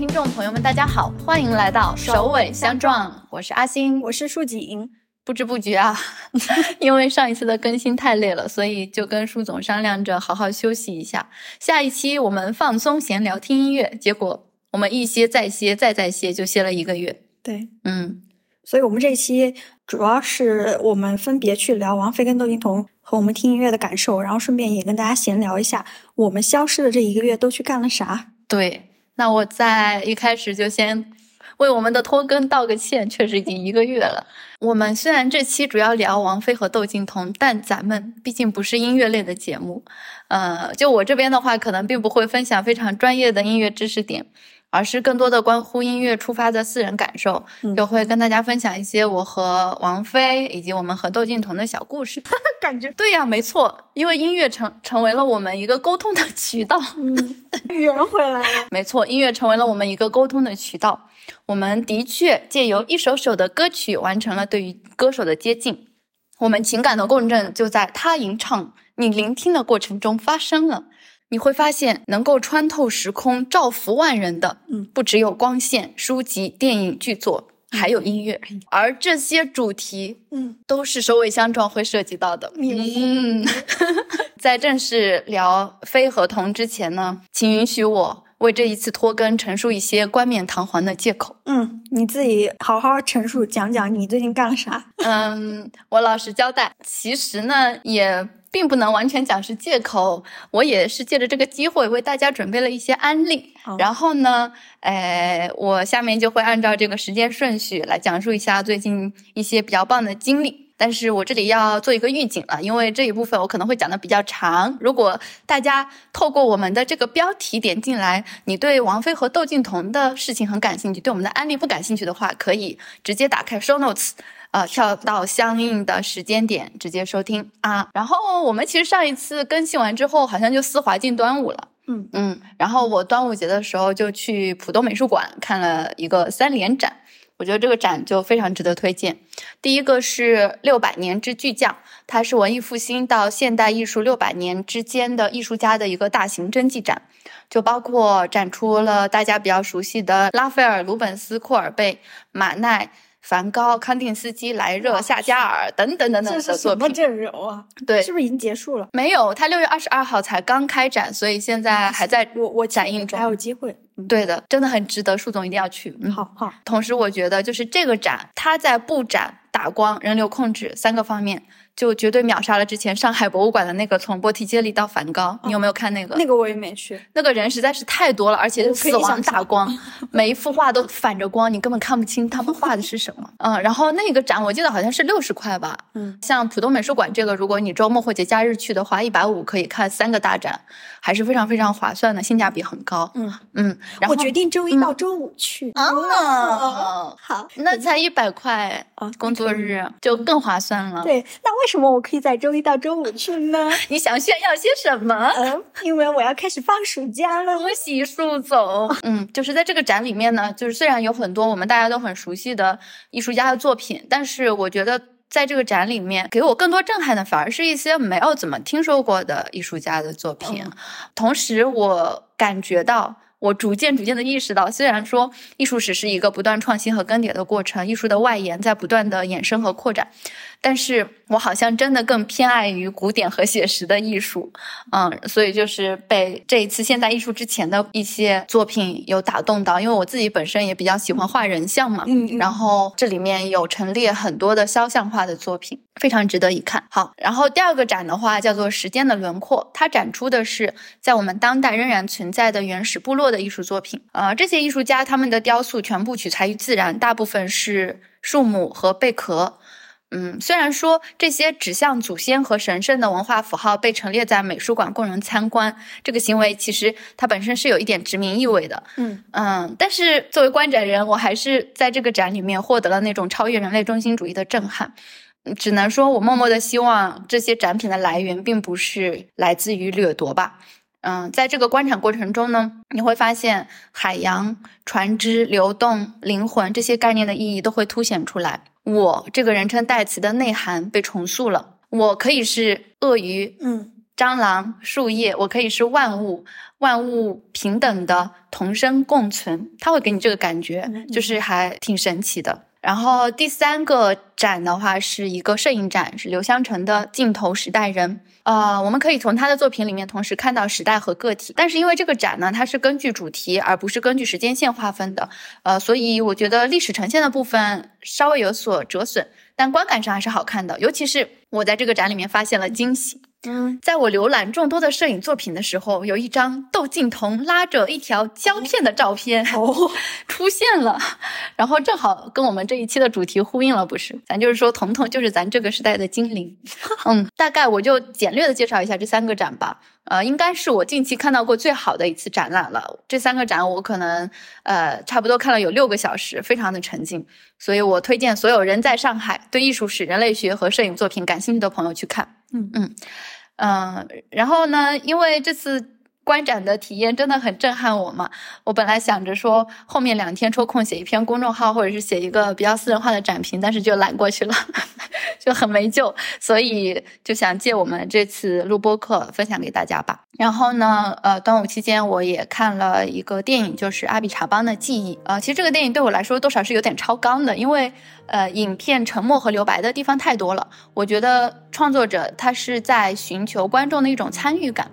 听众朋友们，大家好，欢迎来到首尾相撞，我是阿星，我是树景。不知不觉啊，因为上一次的更新太累了，所以就跟树总商量着好好休息一下。下一期我们放松闲聊听音乐，结果我们一歇再歇再再歇，就歇了一个月。对，嗯，所以我们这期主要是我们分别去聊王菲跟窦靖童和我们听音乐的感受，然后顺便也跟大家闲聊一下我们消失的这一个月都去干了啥。对，那我在一开始就先。为我们的拖更道个歉，确实已经一个月了。我们虽然这期主要聊王菲和窦靖童，但咱们毕竟不是音乐类的节目，呃，就我这边的话，可能并不会分享非常专业的音乐知识点。而是更多的关乎音乐出发的私人感受，就会跟大家分享一些我和王菲以及我们和窦靖童的小故事。感觉对呀，没错，因为音乐成成为了我们一个沟通的渠道。嗯，圆回来了。没错，音乐成为了我们一个沟通的渠道。我们的确借由一首首的歌曲完成了对于歌手的接近，我们情感的共振就在他吟唱、你聆听的过程中发生了。你会发现，能够穿透时空、造福万人的，嗯，不只有光线、书籍、电影剧作，还有音乐。而这些主题，嗯，都是首尾相撞会涉及到的。嗯，在正式聊非合同之前呢，请允许我为这一次拖更陈述一些冠冕堂皇的借口。嗯，你自己好好陈述，讲讲你最近干了啥？嗯，我老实交代。其实呢，也。并不能完全讲是借口，我也是借着这个机会为大家准备了一些案例。然后呢，哎，我下面就会按照这个时间顺序来讲述一下最近一些比较棒的经历。但是我这里要做一个预警了，因为这一部分我可能会讲的比较长。如果大家透过我们的这个标题点进来，你对王菲和窦靖童的事情很感兴趣，对我们的案例不感兴趣的话，可以直接打开 show notes。呃，跳到相应的时间点直接收听啊。然后我们其实上一次更新完之后，好像就丝滑进端午了。嗯嗯。然后我端午节的时候就去浦东美术馆看了一个三联展，我觉得这个展就非常值得推荐。第一个是六百年之巨匠，它是文艺复兴到现代艺术六百年之间的艺术家的一个大型真迹展，就包括展出了大家比较熟悉的拉斐尔、鲁本斯、库尔贝、马奈。梵高、康定斯基、莱热、夏加尔等等等等的作品，阵容啊！对，是不是已经结束了？没有，他六月二十二号才刚开展，所以现在还在我我展映中，还有机会。对的，真的很值得，树总一定要去。嗯好好。同时，我觉得就是这个展，它在布展、打光、人流控制三个方面。就绝对秒杀了之前上海博物馆的那个从波提切利到梵高，你有没有看那个？那个我也没去。那个人实在是太多了，而且死亡打光，每一幅画都反着光，你根本看不清他们画的是什么。嗯，然后那个展我记得好像是六十块吧。嗯，像浦东美术馆这个，如果你周末或节假日去的话，一百五可以看三个大展，还是非常非常划算的，性价比很高。嗯嗯，我决定周一到周五去。哦，好，那才一百块啊，工作日就更划算了。对，那为什么我可以在周一到周五去呢？你想炫耀些什么？嗯，因为我要开始放暑假了。我洗漱走。嗯，就是在这个展里面呢，就是虽然有很多我们大家都很熟悉的艺术家的作品，但是我觉得在这个展里面给我更多震撼的，反而是一些没有怎么听说过的艺术家的作品。同时，我感觉到。我逐渐逐渐的意识到，虽然说艺术史是一个不断创新和更迭的过程，艺术的外延在不断的衍生和扩展，但是我好像真的更偏爱于古典和写实的艺术，嗯，所以就是被这一次现代艺术之前的一些作品有打动到，因为我自己本身也比较喜欢画人像嘛，嗯，然后这里面有陈列很多的肖像画的作品，非常值得一看。好，然后第二个展的话叫做《时间的轮廓》，它展出的是在我们当代仍然存在的原始部落。的艺术作品，呃，这些艺术家他们的雕塑全部取材于自然，大部分是树木和贝壳。嗯，虽然说这些指向祖先和神圣的文化符号被陈列在美术馆供人参观，这个行为其实它本身是有一点殖民意味的。嗯嗯，但是作为观展人，我还是在这个展里面获得了那种超越人类中心主义的震撼。只能说我默默的希望这些展品的来源并不是来自于掠夺吧。嗯，在这个观展过程中呢，你会发现海洋、船只、流动、灵魂这些概念的意义都会凸显出来。我这个人称代词的内涵被重塑了。我可以是鳄鱼，嗯，蟑螂、树叶，我可以是万物，万物平等的同生共存，它会给你这个感觉，就是还挺神奇的。然后第三个展的话是一个摄影展，是刘香成的《镜头时代人》。呃，我们可以从他的作品里面同时看到时代和个体，但是因为这个展呢，它是根据主题而不是根据时间线划分的，呃，所以我觉得历史呈现的部分稍微有所折损，但观感上还是好看的。尤其是我在这个展里面发现了惊喜。嗯，在我浏览众多的摄影作品的时候，有一张窦靖童拉着一条胶片的照片哦 出现了，然后正好跟我们这一期的主题呼应了，不是？咱就是说，童童就是咱这个时代的精灵。嗯，大概我就简略的介绍一下这三个展吧。呃，应该是我近期看到过最好的一次展览了。这三个展我可能呃差不多看了有六个小时，非常的沉浸，所以我推荐所有人在上海对艺术史、人类学和摄影作品感兴趣的朋友去看。嗯嗯。嗯，然后呢？因为这次观展的体验真的很震撼我嘛。我本来想着说后面两天抽空写一篇公众号，或者是写一个比较私人化的展评，但是就懒过去了，就很没救。所以就想借我们这次录播课分享给大家吧。然后呢，呃，端午期间我也看了一个电影，就是《阿比查邦的记忆》。呃，其实这个电影对我来说多少是有点超纲的，因为。呃，影片沉默和留白的地方太多了。我觉得创作者他是在寻求观众的一种参与感。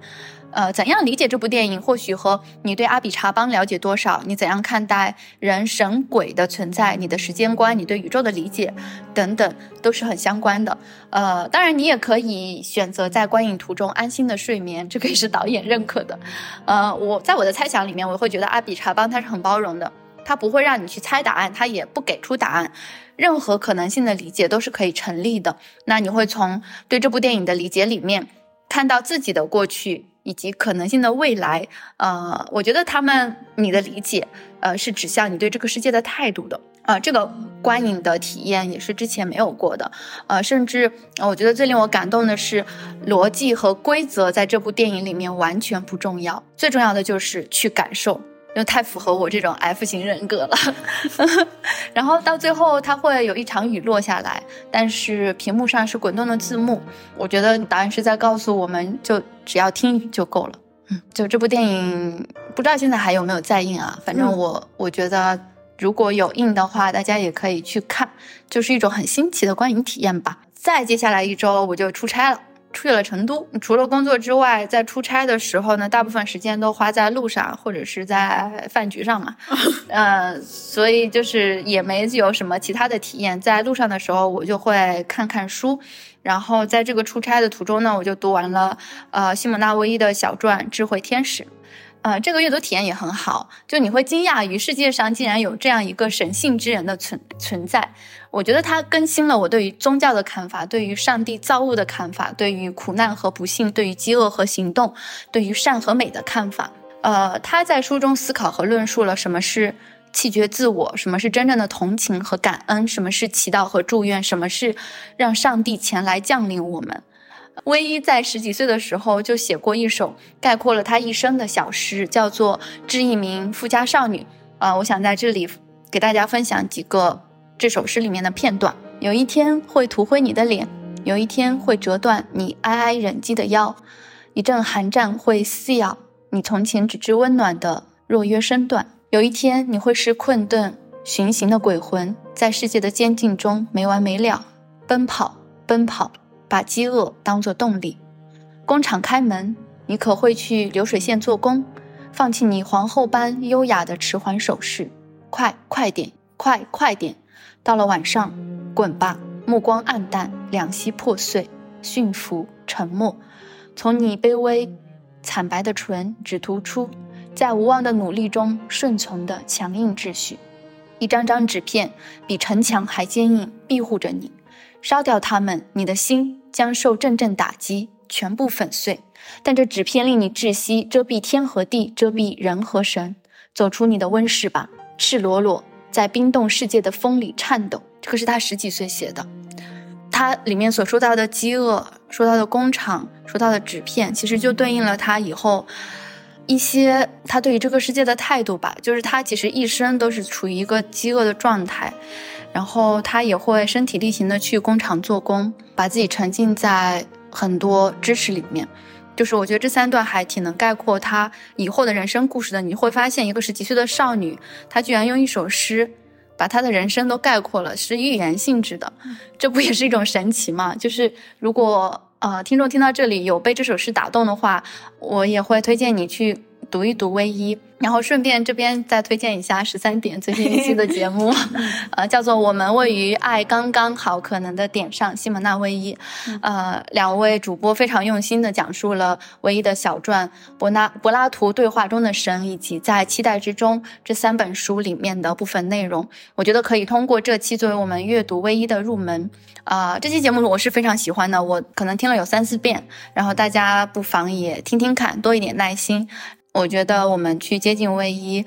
呃，怎样理解这部电影，或许和你对阿比查邦了解多少，你怎样看待人神鬼的存在，你的时间观，你对宇宙的理解等等，都是很相关的。呃，当然你也可以选择在观影途中安心的睡眠，这个也是导演认可的。呃，我在我的猜想里面，我会觉得阿比查邦他是很包容的，他不会让你去猜答案，他也不给出答案。任何可能性的理解都是可以成立的。那你会从对这部电影的理解里面看到自己的过去以及可能性的未来。呃，我觉得他们你的理解，呃，是指向你对这个世界的态度的。呃，这个观影的体验也是之前没有过的。呃，甚至我觉得最令我感动的是，逻辑和规则在这部电影里面完全不重要，最重要的就是去感受。就太符合我这种 F 型人格了，然后到最后它会有一场雨落下来，但是屏幕上是滚动的字幕，我觉得导演是在告诉我们就只要听就够了。嗯，就这部电影不知道现在还有没有在映啊？反正我我觉得如果有映的话，大家也可以去看，就是一种很新奇的观影体验吧。再接下来一周我就出差了。去了成都，除了工作之外，在出差的时候呢，大部分时间都花在路上或者是在饭局上嘛，呃，所以就是也没有什么其他的体验。在路上的时候，我就会看看书，然后在这个出差的途中呢，我就读完了呃西蒙娜维伊的小传《智慧天使》。呃，这个阅读体验也很好，就你会惊讶于世界上竟然有这样一个神性之人的存存在。我觉得它更新了我对于宗教的看法，对于上帝造物的看法，对于苦难和不幸，对于饥饿和行动，对于善和美的看法。呃，他在书中思考和论述了什么是弃绝自我，什么是真正的同情和感恩，什么是祈祷和祝愿，什么是让上帝前来降临我们。威一在十几岁的时候就写过一首概括了他一生的小诗，叫做《致一名富家少女》。啊，我想在这里给大家分享几个这首诗里面的片段。有一天会涂灰你的脸，有一天会折断你哀哀忍饥的腰，一阵寒战会撕咬你从前只知温暖的若约身段。有一天你会是困顿巡行的鬼魂，在世界的监禁中没完没了奔跑，奔跑。把饥饿当作动力，工厂开门，你可会去流水线做工，放弃你皇后般优雅的迟缓手势，快快点，快快点！到了晚上，滚吧，目光暗淡，两膝破碎，驯服，沉默，从你卑微惨白的唇只突出，在无望的努力中顺从的强硬秩序，一张张纸片比城墙还坚硬，庇护着你。烧掉它们，你的心将受阵阵打击，全部粉碎。但这纸片令你窒息，遮蔽天和地，遮蔽人和神。走出你的温室吧，赤裸裸在冰冻世界的风里颤抖。这个是他十几岁写的。他里面所说到的饥饿，说到的工厂，说到的纸片，其实就对应了他以后一些他对于这个世界的态度吧。就是他其实一生都是处于一个饥饿的状态。然后他也会身体力行的去工厂做工，把自己沉浸在很多知识里面。就是我觉得这三段还挺能概括他以后的人生故事的。你会发现，一个十几岁的少女，她居然用一首诗把她的人生都概括了，是寓言性质的，这不也是一种神奇吗？就是如果呃听众听到这里有被这首诗打动的话，我也会推荐你去。读一读《微一》，然后顺便这边再推荐一下十三点最新一期的节目，呃，叫做《我们位于爱刚刚好可能的点上》，西蒙娜·威伊，呃，两位主播非常用心的讲述了唯一的小传《柏拉柏拉图对话中的神》以及在期待之中这三本书里面的部分内容。我觉得可以通过这期作为我们阅读《唯一》的入门。啊，这期节目我是非常喜欢的，我可能听了有三四遍，然后大家不妨也听听看，多一点耐心。我觉得我们去接近卫一，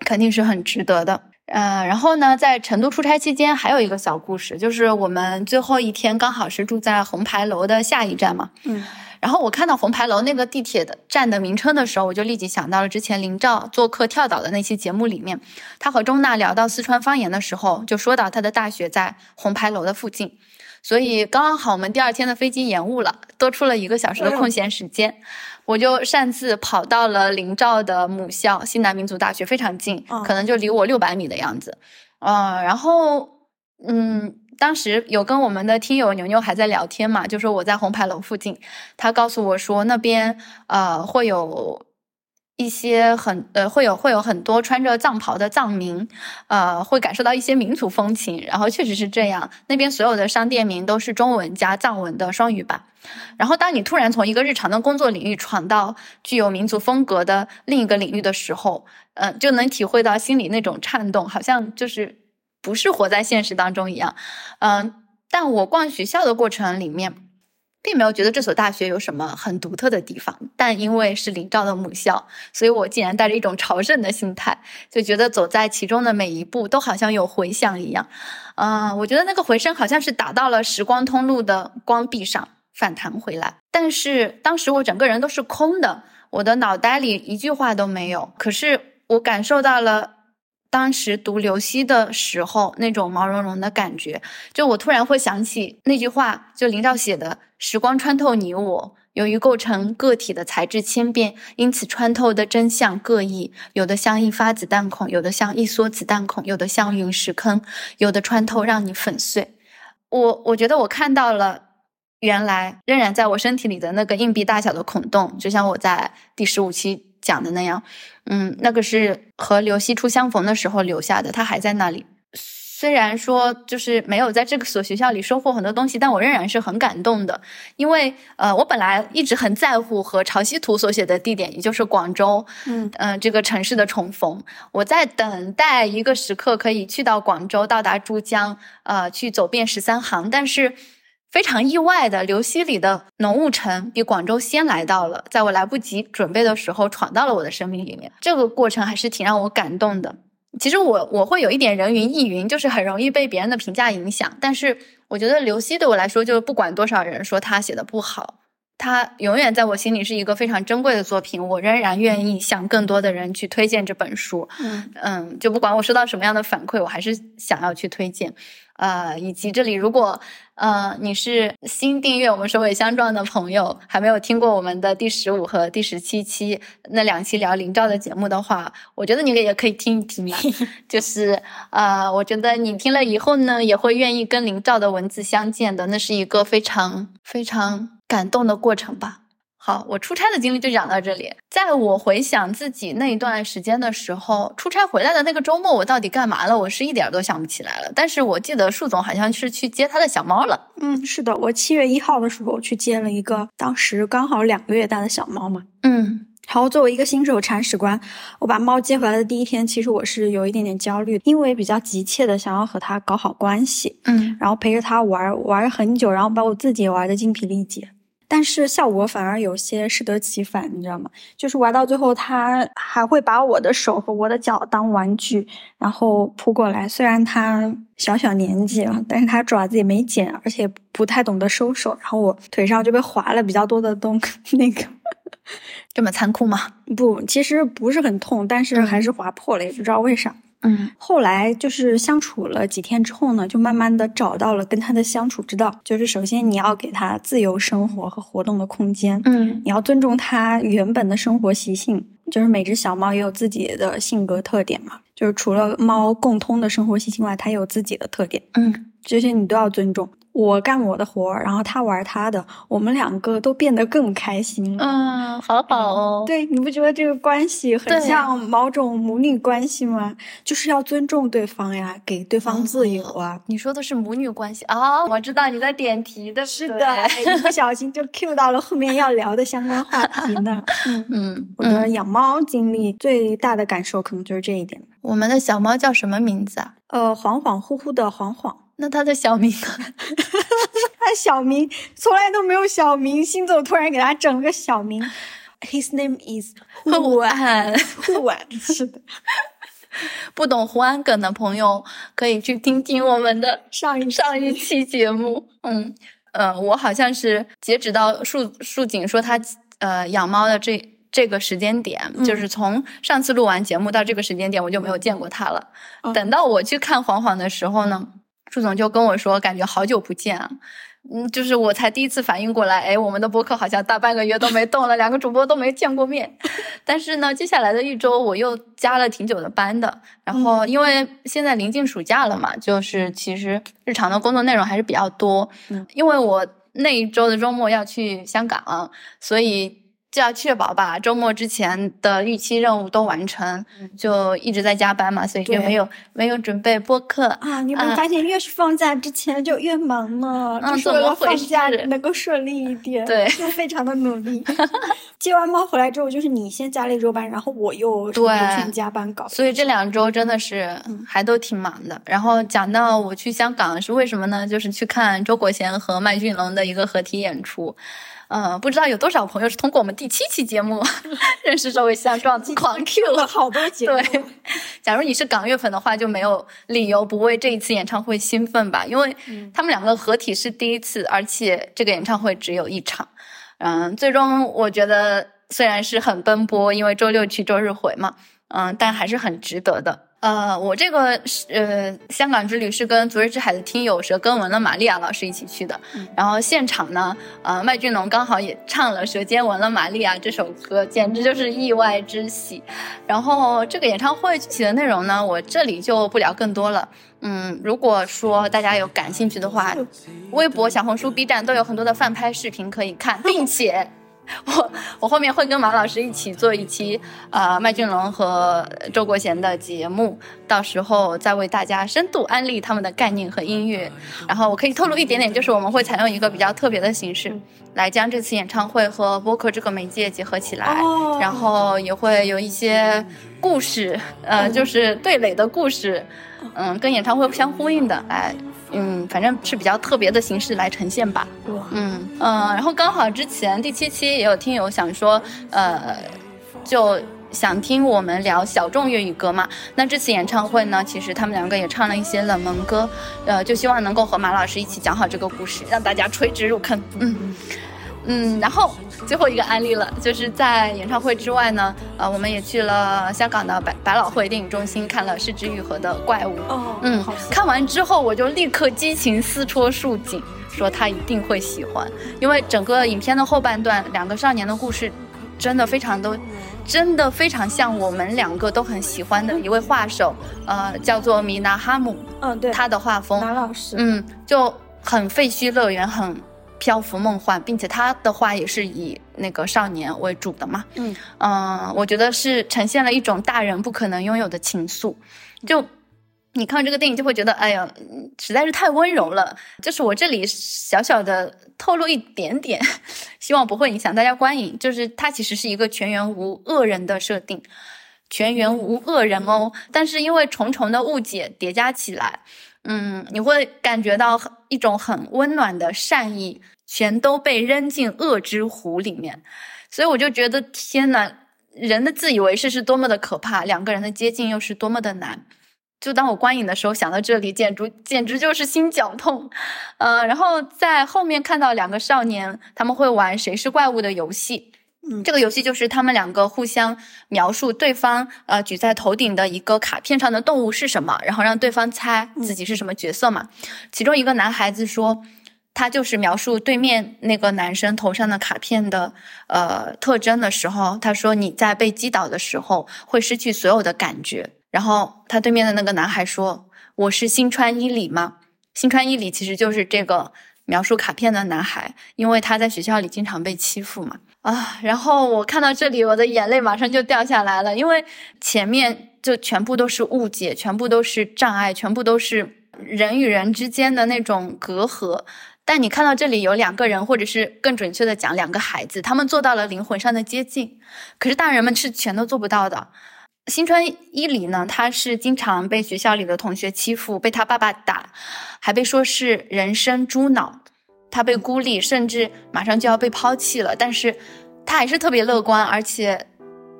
肯定是很值得的。呃，然后呢，在成都出差期间，还有一个小故事，就是我们最后一天刚好是住在红牌楼的下一站嘛。嗯。然后我看到红牌楼那个地铁的站的名称的时候，我就立即想到了之前林兆做客跳岛的那期节目里面，他和钟娜聊到四川方言的时候，就说到他的大学在红牌楼的附近。所以刚刚好，我们第二天的飞机延误了，多出了一个小时的空闲时间，我就擅自跑到了林兆的母校西南民族大学，非常近，可能就离我六百米的样子。嗯，然后嗯，当时有跟我们的听友牛牛还在聊天嘛，就说我在红牌楼附近，他告诉我说那边呃会有。一些很呃会有会有很多穿着藏袍的藏民，呃会感受到一些民族风情，然后确实是这样。那边所有的商店名都是中文加藏文的双语版。然后当你突然从一个日常的工作领域闯到具有民族风格的另一个领域的时候，嗯，就能体会到心里那种颤动，好像就是不是活在现实当中一样。嗯，但我逛学校的过程里面。并没有觉得这所大学有什么很独特的地方，但因为是林兆的母校，所以我竟然带着一种朝圣的心态，就觉得走在其中的每一步都好像有回响一样。嗯，我觉得那个回声好像是打到了时光通路的光壁上反弹回来，但是当时我整个人都是空的，我的脑袋里一句话都没有。可是我感受到了。当时读刘希的时候，那种毛茸茸的感觉，就我突然会想起那句话，就林兆写的“时光穿透你我，由于构成个体的材质千变，因此穿透的真相各异，有的像一发子弹孔，有的像一梭子弹孔，有的像陨石坑，有的穿透让你粉碎。我我觉得我看到了原来仍然在我身体里的那个硬币大小的孔洞，就像我在第十五期。讲的那样，嗯，那个是和刘希初相逢的时候留下的，他还在那里。虽然说就是没有在这个所学校里收获很多东西，但我仍然是很感动的，因为呃，我本来一直很在乎和潮汐图所写的地点，也就是广州，嗯嗯，这个城市的重逢。我在等待一个时刻，可以去到广州，到达珠江，呃，去走遍十三行，但是。非常意外的，刘希里的浓雾城比广州先来到了，在我来不及准备的时候，闯到了我的生命里面。这个过程还是挺让我感动的。其实我我会有一点人云亦云，就是很容易被别人的评价影响。但是我觉得刘希对我来说，就是不管多少人说他写的不好，他永远在我心里是一个非常珍贵的作品。我仍然愿意向更多的人去推荐这本书。嗯嗯，就不管我收到什么样的反馈，我还是想要去推荐。呃，以及这里，如果呃你是新订阅我们首尾相撞的朋友，还没有听过我们的第十五和第十七期那两期聊林兆的节目的话，我觉得你也可以听一听啊。就是呃，我觉得你听了以后呢，也会愿意跟林兆的文字相见的，那是一个非常非常感动的过程吧。好，我出差的经历就讲到这里。在我回想自己那一段时间的时候，出差回来的那个周末，我到底干嘛了？我是一点都想不起来了。但是我记得树总好像是去接他的小猫了。嗯，是的，我七月一号的时候去接了一个当时刚好两个月大的小猫嘛。嗯，然后作为一个新手铲屎官，我把猫接回来的第一天，其实我是有一点点焦虑，因为比较急切的想要和它搞好关系。嗯，然后陪着它玩玩很久，然后把我自己也玩的精疲力竭。但是效果反而有些适得其反，你知道吗？就是玩到最后，他还会把我的手和我的脚当玩具，然后扑过来。虽然他小小年纪啊，但是他爪子也没剪，而且不太懂得收手。然后我腿上就被划了比较多的洞，那个这么残酷吗？不，其实不是很痛，但是还是划破了，也不知道为啥。嗯后来就是相处了几天之后呢，就慢慢的找到了跟他的相处之道。就是首先你要给他自由生活和活动的空间，嗯你要尊重它原本的生活习性，就是每只小猫也有自己的性格特点嘛。就是除了猫共通的生活习性外，它也有自己的特点，嗯这些你都要尊重。我干我的活儿，然后他玩他的，我们两个都变得更开心了。嗯，好好哦。对，你不觉得这个关系很像某种母女关系吗？就是要尊重对方呀，给对方自由啊。你说的是母女关系啊、我知道你在点题的，是的，一不小心就 cue 到了后面要聊的相关话题呢。嗯，嗯，我觉得嗯养猫经历最大的感受可能就是这一点。我们的小猫叫什么名字啊？呃，恍恍惚惚的恍恍，那他的小名呢？他小名从来都没有小名，星总突然给他整了个小名。His name is 胡安。胡安，是的，不懂胡安梗的朋友可以去听听我们的上一上一期节目。嗯呃，我好像是截止到树树景说他呃养猫的这这个时间点，嗯就是从上次录完节目到这个时间点，我就没有见过他了。嗯等到我去看黄黄的时候呢，树总就跟我说，感觉好久不见啊。嗯，就是我才第一次反应过来，哎，我们的播客好像大半个月都没动了，两个主播都没见过面。但是呢，接下来的一周我又加了挺久的班的，然后因为现在临近暑假了嘛，就是其实日常的工作内容还是比较多。嗯，因为我那一周的周末要去香港，所以就要确保把周末之前的预期任务都完成，就一直在加班嘛，所以就没有没有准备播客。啊，你有没有啊发现越是放假之前就越忙呢？嗯就是为了怎么回放假事能够顺利一点，对就非常的努力。接完猫回来之后，就是你先加了一周班，然后我又全加班搞。所以这两周真的是还都挺忙的。然后讲到我去香港是为什么呢？就是去看周国贤和麦浚龙的一个合体演出。呃，不知道有多少朋友是通过我们第七期节目 认识这位相撞狂 Q 了好多节目，对，假如你是港乐粉的话，就没有理由不为这一次演唱会兴奋吧？因为他们两个合体是第一次，而且这个演唱会只有一场。嗯，最终我觉得虽然是很奔波，因为周六去周日回嘛，嗯，但还是很值得的。呃，我这个是呃香港之旅是跟昨日之海的听友舌根文了玛利亚老师一起去的，然后现场呢，呃，麦浚龙刚好也唱了《舌尖吻了玛利亚》这首歌，简直就是意外之喜。然后这个演唱会具体的内容呢，我这里就不聊更多了。嗯，如果说大家有感兴趣的话，微博、小红书、B 站都有很多的翻拍视频可以看，并且 我我后面会跟马老师一起做一期呃麦浚龙和周国贤的节目，到时候再为大家深度安利他们的概念和音乐。然后我可以透露一点点，就是我们会采用一个比较特别的形式，来将这次演唱会和播客这个媒介结合起来，哦然后也会有一些故事，呃，就是对垒的故事，嗯，跟演唱会相呼应的，来，嗯，反正是比较特别的形式来呈现吧。哇嗯嗯，然后刚好之前第七期也有听友想说，呃，就想听我们聊小众粤语歌嘛。那这次演唱会呢，其实他们两个也唱了一些冷门歌，呃，就希望能够和马老师一起讲好这个故事，让大家垂直入坑。嗯嗯，然后最后一个案例了，就是在演唱会之外呢，呃，我们也去了香港的百百老汇电影中心看了失之愈合的《怪物》。哦，嗯好，看完之后我就立刻激情四戳树井，说他一定会喜欢，因为整个影片的后半段，两个少年的故事，真的非常都，真的非常像我们两个都很喜欢的一位画手，呃，叫做米娜哈姆，嗯，对，他的画风，马老师，嗯，就很废墟乐园，很漂浮梦幻，并且他的画也是以那个少年为主的嘛。嗯嗯、我觉得是呈现了一种大人不可能拥有的情愫。就你看这个电影，就会觉得，哎呀，实在是太温柔了。就是我这里小小的透露一点点，希望不会影响大家观影。就是它其实是一个全员无恶人的设定。全员无恶人哦，但是因为重重的误解叠加起来，嗯，你会感觉到一种很温暖的善意，全都被扔进恶之湖里面，所以我就觉得天呐，人的自以为是是多么的可怕，两个人的接近又是多么的难。就当我观影的时候想到这里，简直简直就是心绞痛，呃，然后在后面看到两个少年他们会玩谁是怪物的游戏，嗯这个游戏就是他们两个互相描述对方呃举在头顶的一个卡片上的动物是什么，然后让对方猜自己是什么角色嘛。其中一个男孩子说。他就是描述对面那个男生头上的卡片的呃特征的时候，他说你在被击倒的时候会失去所有的感觉。然后他对面的那个男孩说：“我是新川伊里吗？”新川伊里其实就是这个描述卡片的男孩，因为他在学校里经常被欺负嘛。啊，然后我看到这里，我的眼泪马上就掉下来了，因为前面就全部都是误解，全部都是障碍，全部都是人与人之间的那种隔阂。但你看到这里有两个人，或者是更准确的讲，两个孩子，他们做到了灵魂上的接近，可是大人们是全都做不到的。新川伊里呢，他是经常被学校里的同学欺负，被他爸爸打，还被说是人生猪脑，他被孤立，甚至马上就要被抛弃了。但是他还是特别乐观，而且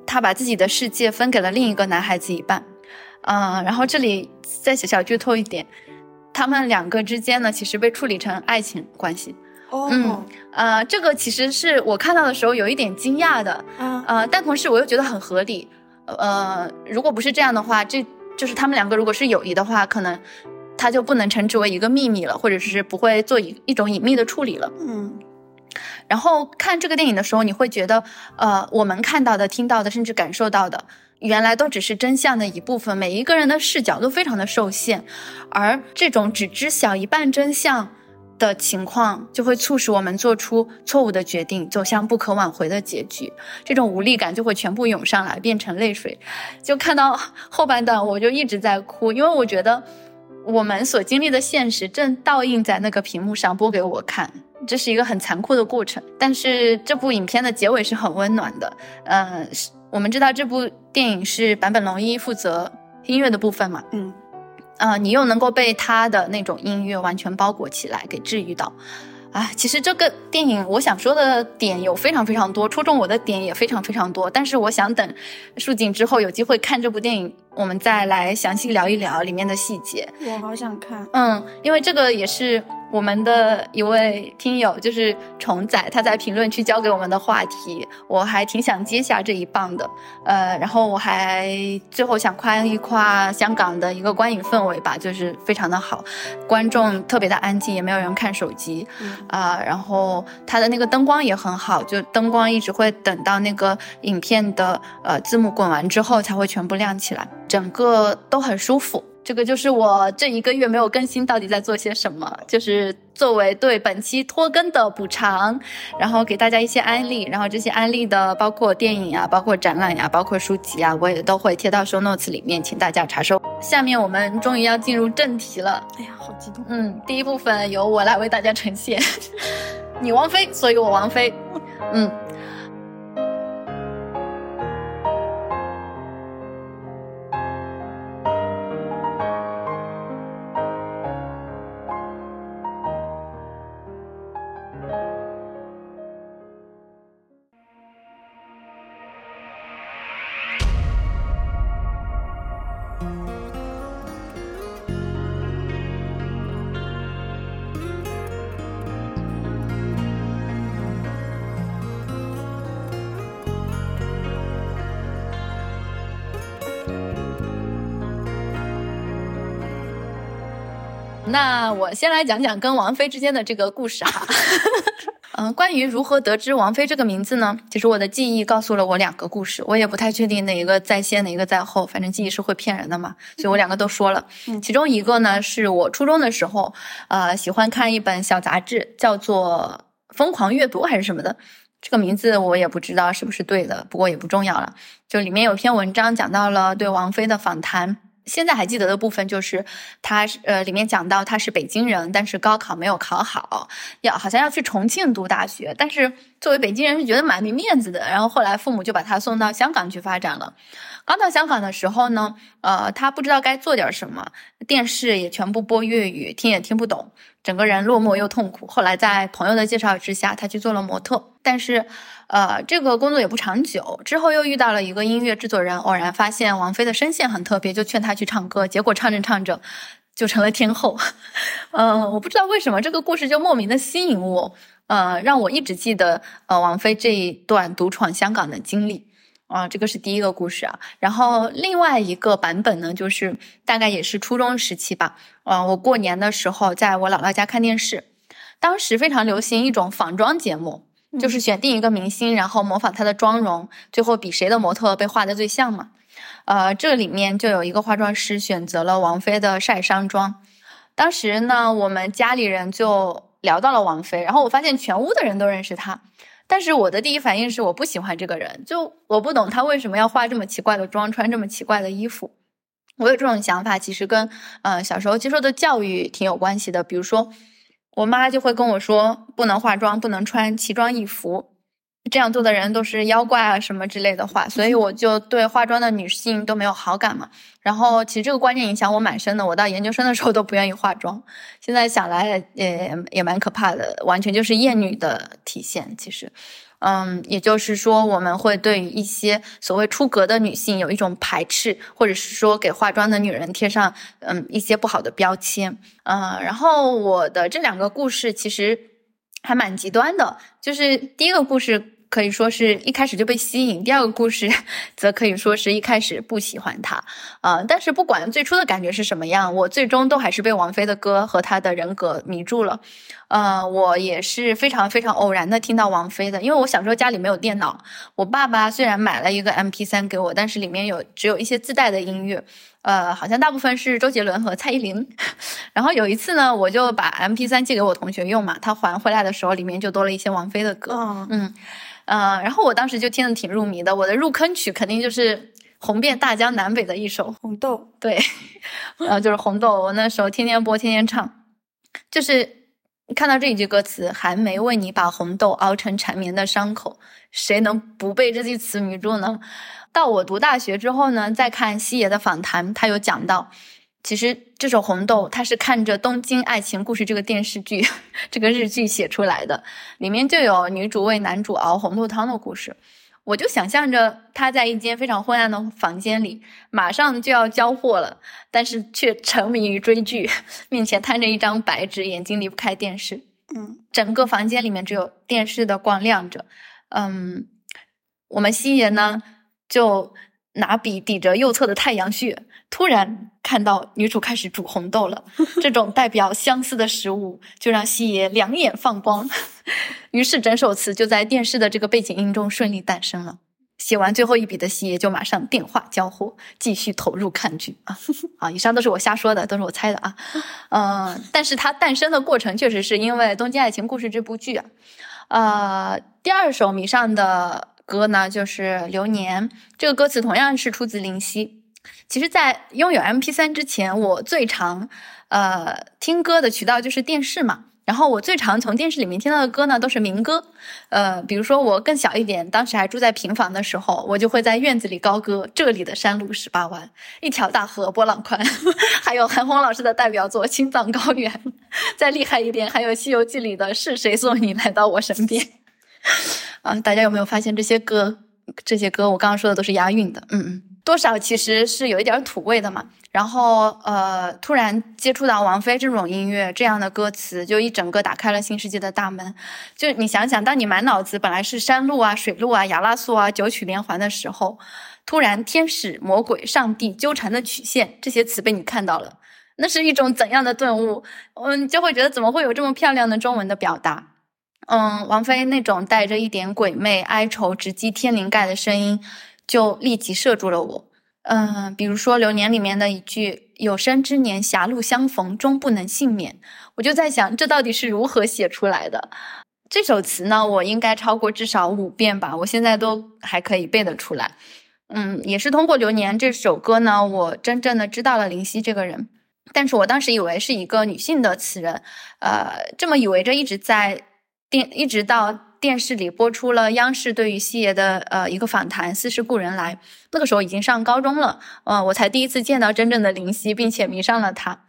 他把自己的世界分给了另一个男孩子一半。嗯，然后这里再小小剧透一点。他们两个之间呢，其实被处理成爱情关系。哦，嗯呃，这个其实是我看到的时候有一点惊讶的，啊，呃，但同时我又觉得很合理。呃，如果不是这样的话，这就是他们两个如果是友谊的话，可能他就不能称之为一个秘密了，或者是不会做一一种隐秘的处理了。嗯然后看这个电影的时候，你会觉得，呃，我们看到的、听到的，甚至感受到的，原来都只是真相的一部分。每一个人的视角都非常的受限，而这种只知晓一半真相的情况，就会促使我们做出错误的决定，走向不可挽回的结局。这种无力感就会全部涌上来，变成泪水。就看到后半段，我就一直在哭，因为我觉得我们所经历的现实正倒映在那个屏幕上播给我看。这是一个很残酷的过程，但是这部影片的结尾是很温暖的。嗯、我们知道这部电影是坂本龙一负责音乐的部分嘛，嗯啊、你又能够被他的那种音乐完全包裹起来，给治愈到。啊，其实这个电影我想说的点有非常非常多，戳中我的点也非常非常多。但是我想等树景之后有机会看这部电影，我们再来详细聊一聊里面的细节。我好想看。嗯，因为这个也是我们的一位听友，就是虫仔，他在评论区交给我们的话题，我还挺想接下这一棒的。呃，然后我还最后想夸一夸香港的一个观影氛围吧，就是非常的好，观众特别的安静，也没有人看手机。嗯啊、然后它的那个灯光也很好，就灯光一直会等到那个影片的呃字幕滚完之后才会全部亮起来，整个都很舒服。这个就是我这一个月没有更新到底在做些什么，就是作为对本期拖更的补偿，然后给大家一些安利，然后这些安利的包括电影啊，包括展览呀、包括书籍啊，我也都会贴到 show notes 里面，请大家查收。下面我们终于要进入正题了，哎呀，好激动。嗯，第一部分由我来为大家呈现。你王菲，所以我王菲。嗯，那我先来讲讲跟王菲之间的这个故事哈。嗯，关于如何得知王菲这个名字呢？其实我的记忆告诉了我两个故事，我也不太确定哪一个在先，哪一个在后，反正记忆是会骗人的嘛，所以我两个都说了。嗯其中一个呢是我初中的时候，呃，喜欢看一本小杂志，叫做《疯狂阅读》还是什么的。这个名字我也不知道是不是对的，不过也不重要了。就里面有篇文章讲到了对王菲的访谈，现在还记得的部分就是他是呃里面讲到他是北京人，但是高考没有考好，要好像要去重庆读大学，但是作为北京人是觉得蛮没面子的。然后后来父母就把他送到香港去发展了。刚到香港的时候呢，呃，他不知道该做点什么，电视也全部播粤语，听也听不懂，整个人落寞又痛苦。后来在朋友的介绍之下，他去做了模特，但是，呃，这个工作也不长久。之后又遇到了一个音乐制作人，偶然发现王菲的声线很特别，就劝她去唱歌。结果唱着唱着，就成了天后。嗯、我不知道为什么这个故事就莫名的吸引我。呃，让我一直记得呃王菲这一段独闯香港的经历。啊，这个是第一个故事啊。然后另外一个版本呢，就是大概也是初中时期吧。啊，我过年的时候在我姥姥家看电视，当时非常流行一种仿妆节目，就是选定一个明星，然后模仿他的妆容，最后比谁的模特被画的最像嘛。呃，这里面就有一个化妆师选择了王菲的晒伤妆。当时呢，我们家里人就聊到了王菲，然后我发现全屋的人都认识她。但是我的第一反应是我不喜欢这个人，就我不懂他为什么要化这么奇怪的妆，穿这么奇怪的衣服。我有这种想法，其实跟呃小时候接受的教育挺有关系的。比如说，我妈就会跟我说，不能化妆，不能穿奇装异服。这样做的人都是妖怪啊什么之类的话，所以我就对化妆的女性都没有好感嘛。然后其实这个观念影响我蛮深的，我到研究生的时候都不愿意化妆。现在想来也也蛮可怕的，完全就是厌女的体现。其实，嗯，也就是说我们会对于一些所谓出格的女性有一种排斥，或者是说给化妆的女人贴上嗯一些不好的标签。嗯，然后我的这两个故事其实还蛮极端的，就是第一个故事。可以说是一开始就被吸引，第二个故事 则可以说是一开始不喜欢他，呃，但是不管最初的感觉是什么样，我最终都还是被王菲的歌和她的人格迷住了，呃，我也是非常非常偶然的听到王菲的，因为我小时候家里没有电脑，我爸爸虽然买了一个 M P 三给我，但是里面有只有一些自带的音乐，呃，好像大部分是周杰伦和蔡依林，然后有一次呢，我就把 M P 三借给我同学用嘛，他还回来的时候里面就多了一些王菲的歌，嗯。嗯，然后我当时就听得挺入迷的。我的入坑曲肯定就是红遍大江南北的一首《红豆》，对，然后就是《红豆》，我那时候天天播，天天唱。就是看到这一句歌词，还没为你把红豆熬成缠绵的伤口，谁能不被这句词迷住呢？到我读大学之后呢，再看西野的访谈，他有讲到。其实这首《红豆》，他是看着《东京爱情故事》这个电视剧、这个日剧写出来的，里面就有女主为男主熬红豆汤的故事。我就想象着他在一间非常昏暗的房间里，马上就要交货了，但是却沉迷于追剧，面前摊着一张白纸，眼睛离不开电视。嗯，整个房间里面只有电视的光亮着。嗯，我们西爷呢，就拿笔抵着右侧的太阳穴。突然看到女主开始煮红豆了，这种代表相思的食物就让西爷两眼放光，于是整首词就在电视的这个背景音中顺利诞生了。写完最后一笔的西爷就马上电话交货，继续投入看剧啊 啊！以上都是我瞎说的，都是我猜的啊。嗯，但是它诞生的过程确实是因为《东京爱情故事》这部剧啊。呃，第二首迷上的歌呢，就是《流年》，这个歌词同样是出自林夕。其实，在拥有 M P 三之前，我最常呃听歌的渠道就是电视嘛。然后我最常从电视里面听到的歌呢，都是民歌。呃，比如说我更小一点，当时还住在平房的时候，我就会在院子里高歌：“这里的山路十八弯，一条大河波浪宽。”还有韩红老师的代表作《青藏高原》。再厉害一点，还有《西游记》里的是谁送你来到我身边？啊，大家有没有发现这些歌？这些歌我刚刚说的都是押韵的。嗯嗯。多少其实是有一点土味的嘛，然后呃，突然接触到王菲这种音乐，这样的歌词，就一整个打开了新世界的大门。就你想想，当你满脑子本来是山路啊、水路啊、亚拉素啊、九曲连环的时候，突然天使、魔鬼、上帝纠缠的曲线这些词被你看到了，那是一种怎样的顿悟？嗯，就会觉得怎么会有这么漂亮的中文的表达？嗯，王菲那种带着一点鬼魅、哀愁、直击天灵盖的声音。就立即射住了我，嗯，比如说《流年》里面的一句“有生之年狭路相逢终不能幸免”，我就在想，这到底是如何写出来的？这首词呢，我应该超过至少五遍吧，我现在都还可以背得出来。嗯，也是通过《流年》这首歌呢，我真正的知道了林夕这个人，但是我当时以为是一个女性的词人，呃，这么以为着，一直在电，一直到。电视里播出了央视对于西爷的呃一个访谈，《似是故人来》。那个时候已经上高中了，呃，我才第一次见到真正的林夕，并且迷上了他。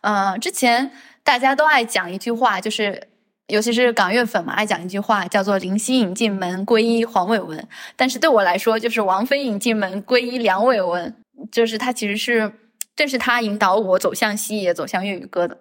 呃，之前大家都爱讲一句话，就是尤其是港乐粉嘛，爱讲一句话，叫做“林夕引进门，皈依黄伟文”。但是对我来说，就是王菲引进门，皈依梁伟文。就是他其实是，正是他引导我走向西爷，走向粤语歌的。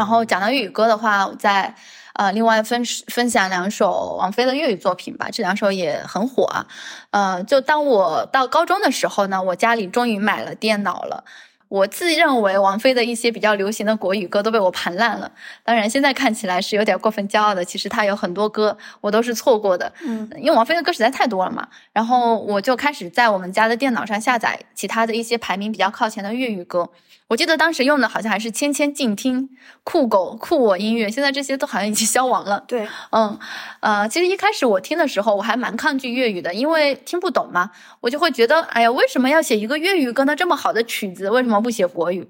然后讲到粤语歌的话，我在呃另外分分享两首王菲的粤语作品吧，这两首也很火啊。呃，就当我到高中的时候呢，我家里终于买了电脑了。我自认为王菲的一些比较流行的国语歌都被我盘烂了，当然现在看起来是有点过分骄傲的。其实她有很多歌我都是错过的，嗯，因为王菲的歌实在太多了嘛。然后我就开始在我们家的电脑上下载其他的一些排名比较靠前的粤语歌。我记得当时用的好像还是千千静听、酷狗、酷我音乐，现在这些都好像已经消亡了。对，嗯，呃，其实一开始我听的时候，我还蛮抗拒粤语的，因为听不懂嘛，我就会觉得，哎呀，为什么要写一个粤语歌呢？这么好的曲子，为什么不写国语？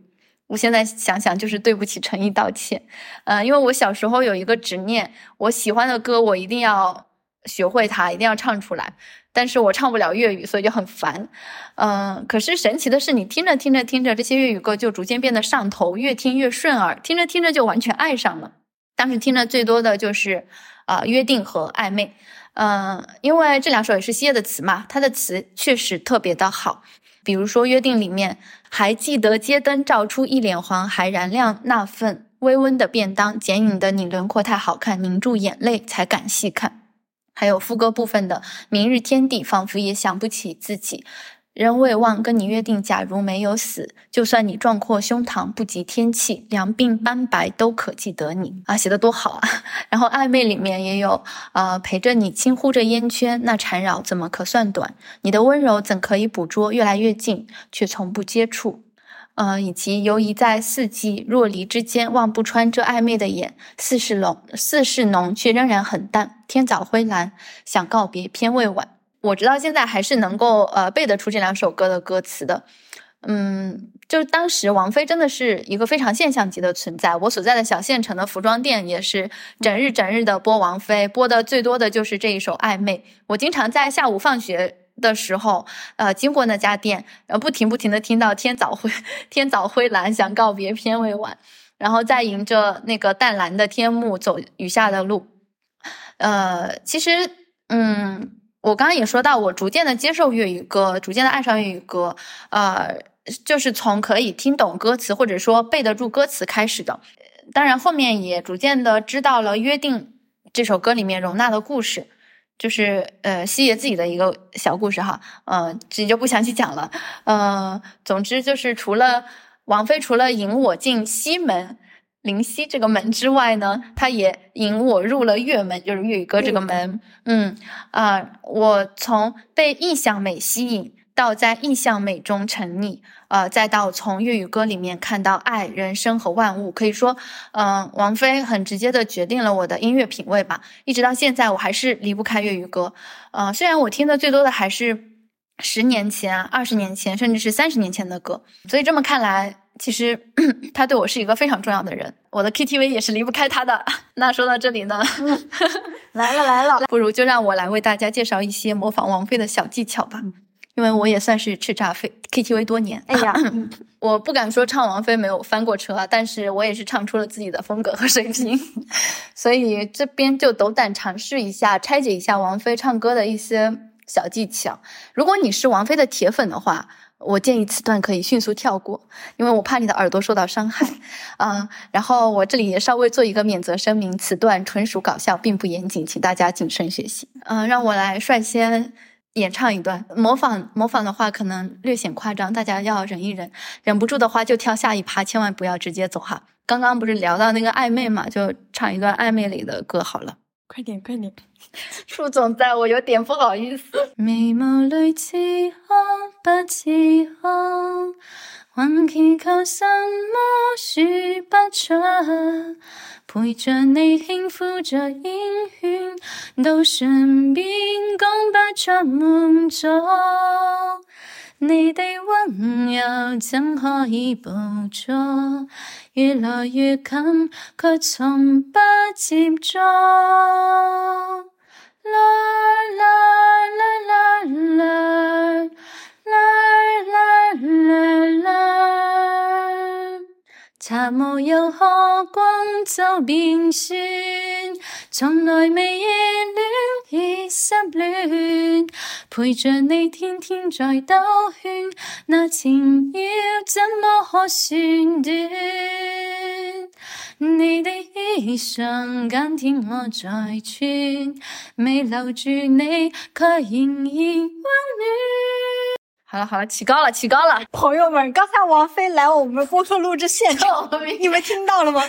我现在想想，就是对不起，诚意道歉。嗯，因为我小时候有一个执念，我喜欢的歌，我一定要学会它，一定要唱出来。但是我唱不了粤语，所以就很烦。嗯，可是神奇的是，你听着听着听着，这些粤语歌就逐渐变得上头，越听越顺耳，听着听着就完全爱上了。当时听的最多的就是啊，约定和暧昧。嗯，因为这两首也是西叶的词嘛，它的词确实特别的好。比如说《约定》里面，还记得街灯照出一脸黄，还燃亮那份微温的便当，剪影的你轮廓太好看，凝住眼泪才敢细看。还有副歌部分的“明日天地”，仿佛也想不起自己，仍未忘跟你约定。假如没有死，就算你壮阔胸膛不及天气，两鬓斑白都可记得你啊，写的多好啊！然后暧昧里面也有，呃，陪着你轻呼着烟圈，那缠绕怎么可算短？你的温柔怎可以捕捉？越来越近，却从不接触。呃，以及游移在四季若离之间，望不穿这暧昧的眼，似是浓，似是浓，却仍然很淡。天早灰蓝，想告别，偏未晚。我直到现在还是能够呃背得出这两首歌的歌词的。嗯，就当时王菲真的是一个非常现象级的存在。我所在的小县城的服装店也是整日整日的播王菲，播的最多的就是这一首暧昧。我经常在下午放学。的时候，呃，经过那家店，然后不停不停的听到天早灰，天早灰蓝，想告别偏未晚，然后再迎着那个淡蓝的天幕走余下的路。呃，其实，嗯，我刚刚也说到，我逐渐的接受粤语歌，逐渐的爱上粤语歌，呃，就是从可以听懂歌词或者说背得住歌词开始的。当然，后面也逐渐的知道了《约定》这首歌里面容纳的故事。就是呃，西爷自己的一个小故事哈，嗯，这就不详细讲了。嗯，总之就是除了王菲除了引我进西门灵犀这个门之外呢，他也引我入了粤门，就是粤语歌这个门。嗯啊，我从被意象美吸引。到在意象美中沉溺，呃，再到从粤语歌里面看到爱、人生和万物，可以说，嗯，王菲很直接的决定了我的音乐品味吧。一直到现在，我还是离不开粤语歌。呃，虽然我听的最多的还是十年前、二十年前，甚至是三十年前的歌，所以这么看来，其实 他对我是一个非常重要的人。我的 KTV 也是离不开他的。那说到这里呢，来了来了，不如就让我来为大家介绍一些模仿王菲的小技巧吧。因为我也算是叱咤飞 KTV 多年，哎呀，我不敢说唱王菲没有翻过车啊，但是我也是唱出了自己的风格和水平，所以这边就斗胆尝试一下，拆解一下王菲唱歌的一些小技巧。如果你是王菲的铁粉的话，我建议此段可以迅速跳过，因为我怕你的耳朵受到伤害。嗯，然后我这里也稍微做一个免责声明，此段纯属搞笑，并不严谨，请大家谨慎学习。嗯，让我来率先。演唱一段，模仿模仿的话可能略显夸张，大家要忍一忍，忍不住的话就跳下一趴，千万不要直接走哈。刚刚不是聊到那个暧昧嘛，就唱一段暧昧里的歌好了。快点快点，副 总在我有点不好意思。眉毛里似何不似何，还祈求什么说不出。陪着你轻抚着烟圈，到唇边讲不出满足。你的温柔怎可以捕捉？越来越近却从不接触啦啦啦啦啦啦啦啦啦啦茶没有喝光早变酸从来未热恋已失恋陪着你天天在兜圈，那情要怎么可算短？你的衣裳今天我在穿，未留住你，却仍然温暖。好了好了，起高了起高了，朋友们，刚才王菲来我们播客录制现场，你们听到了吗？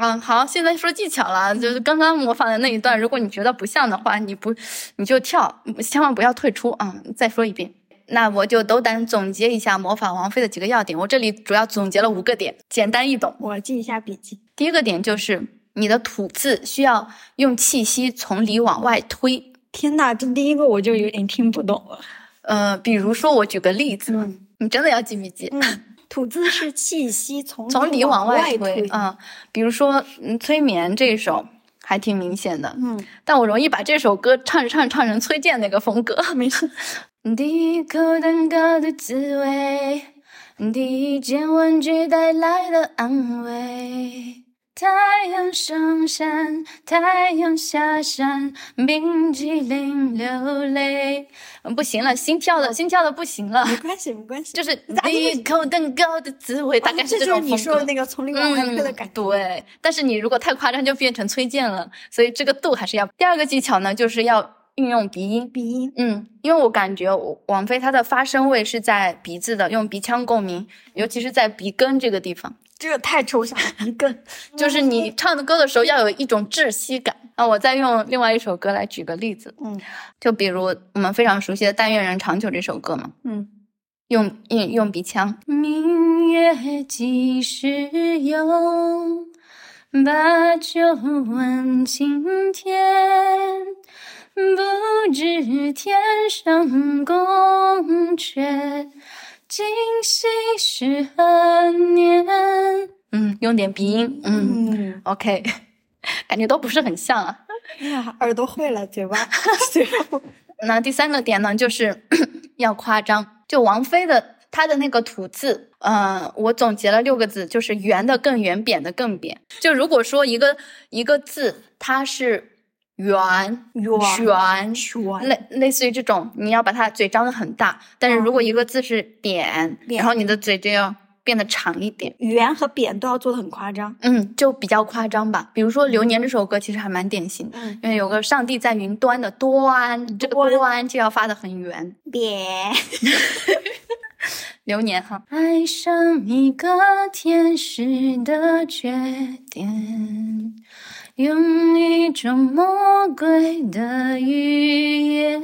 嗯，好，现在说技巧了，就是刚刚模仿的那一段，如果你觉得不像的话，你不你就跳，千万不要退出啊！再说一遍，那我就斗胆总结一下模仿王菲的几个要点。我这里主要总结了五个点，简单易懂。我记一下笔记。第一个点就是你的吐字需要用气息从里往外推。天呐，这第一个我就有点听不懂了。呃，比如说我举个例子，你真的要记笔记。吐字是气息 从从里往外推啊，比如说嗯，催眠这一首还挺明显的，嗯，但我容易把这首歌唱着唱着唱成崔健那个风格。没事。第一口蛋糕的滋味，第一件玩具带来的安慰。太阳上山，太阳下山，冰激凌流泪。嗯，不行了，心跳的，心跳的不行了。没关系，没关系。就是第一口蛋糕的滋味，大概是这种风格。你说的那个从里往外推的感觉。对，但是你如果太夸张，就变成崔健了。所以这个度还是要。第二个技巧呢，就是要运用鼻音。鼻音，嗯，因为我感觉王菲她的发声位是在鼻子的，用鼻腔共鸣，尤其是在鼻根这个地方。这个太抽象了，一个 就是你唱的歌的时候要有一种窒息感。那我再用另外一首歌来举个例子，嗯，就比如我们非常熟悉的《但愿人长久》这首歌嘛，嗯，用用用鼻腔。明月几时有？把酒问青天。不知天上宫阙。今夕是何年？嗯，用点鼻音。嗯，OK，感觉都不是很像啊。哎呀，耳朵会了，嘴巴 嘴巴。那第三个点呢，就是 要夸张。就王菲的她的那个吐字，呃，我总结了六个字，就是圆的更圆，扁的更扁。就如果说一个一个字，它是。圆圆圆，类类似于这种，你要把它嘴张得很大。但是如果一个字是扁，然后你的嘴就要变得长一点。圆和扁都要做的很夸张。嗯，就比较夸张吧。比如说《流年》这首歌其实还蛮典型的，因为有个上帝在云端的端，这个端就要发的很圆。扁。流年哈。爱上一个天使的缺点。用一种魔鬼的语言，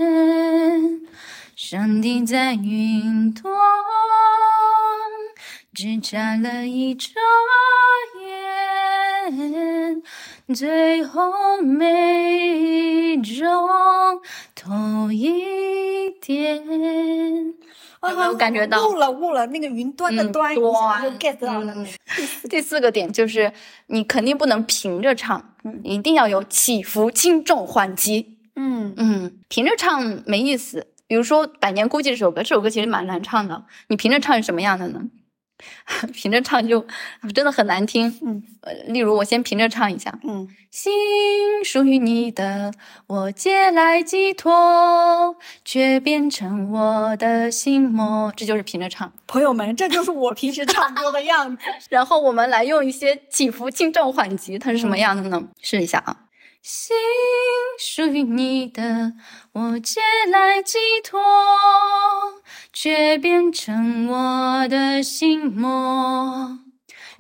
上帝在云端只眨了一眨眼，最后每种透一点。有没有感觉到悟了悟了？那个云端的端，就 get 到了。第四个点就是，你肯定不能平着唱，一定要有起伏、轻重缓急。嗯嗯，平着唱没意思。比如说《百年孤寂》这首歌，这首歌其实蛮难唱的。你平着唱是什么样的呢？平着唱就真的很难听。嗯，呃，例如我先平着唱一下。嗯，心属于你的，我借来寄托，却变成我的心魔。这就是平着唱。朋友们，这就是我平时唱歌的样子。然后我们来用一些起伏、轻重缓急，它是什么样的呢？试一下啊。心属于你的，我借来寄托，却变成我的心魔。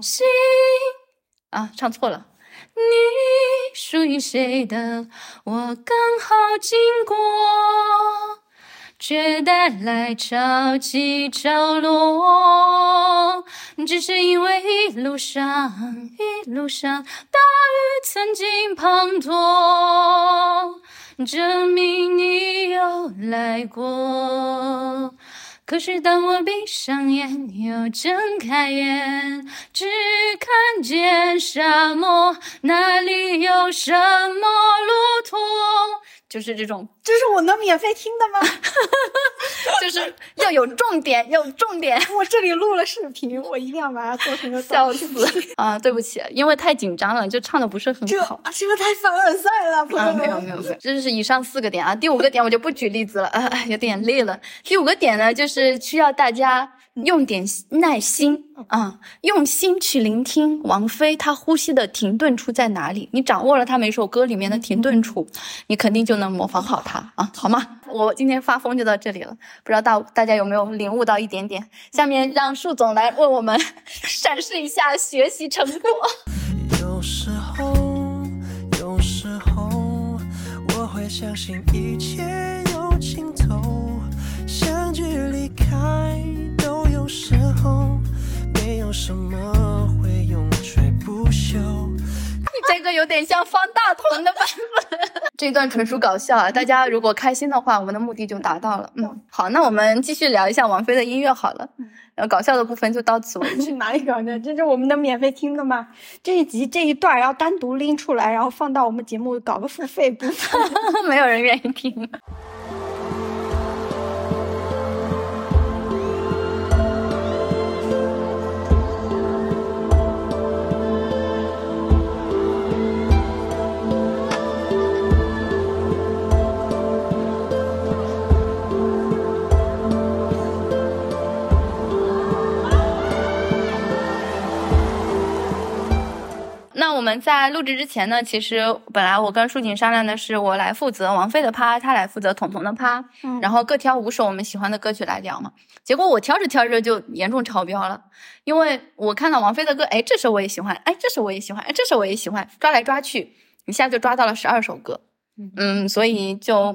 心啊，唱错了。你属于谁的，我刚好经过。却带来潮起潮落，只是因为一路上一路上大雨曾经滂沱，证明你有来过。可是当我闭上眼又睁开眼，只看见沙漠，哪里有什么路途？就是这种，这是我能免费听的吗？就是要有重点，要有重点。我这里录了视频，我一定要把它做成个笑死啊！对不起，因为太紧张了，就唱的不是很好。这个太凡尔赛了，朋友们。没有没有没有，这是以上四个点啊，第五个点我就不举例子了啊，有点累了。第五个点呢，就是需要大家。用点耐心啊，用心去聆听王菲她呼吸的停顿处在哪里。你掌握了她每首歌里面的停顿处，你肯定就能模仿好她啊，好吗？我今天发疯就到这里了，不知道大大家有没有领悟到一点点？下面让树总来为我们 展示一下学习成果。有时候，有时候我会相信一切有尽头，相聚离开。有时候没有什么会永垂不朽。你这个有点像方大同的版本，这段纯属搞笑啊！大家如果开心的话，我们的目的就达到了。嗯，好，那我们继续聊一下王菲的音乐好了。嗯，搞笑的部分就到此为止。哪里搞笑？这是我们的免费听的吗？这一集这一段要单独拎出来，然后放到我们节目搞个付费部分，没有人愿意听。我们在录制之前呢，其实本来我跟舒锦商量的是，我来负责王菲的趴，他来负责彤彤的趴，然后各挑五首我们喜欢的歌曲来聊嘛。结果我挑着挑着就严重超标了，因为我看到王菲的歌，哎，这首我也喜欢，哎，这首我也喜欢，哎，这首我也喜欢，抓来抓去，一下就抓到了十二首歌，嗯，所以就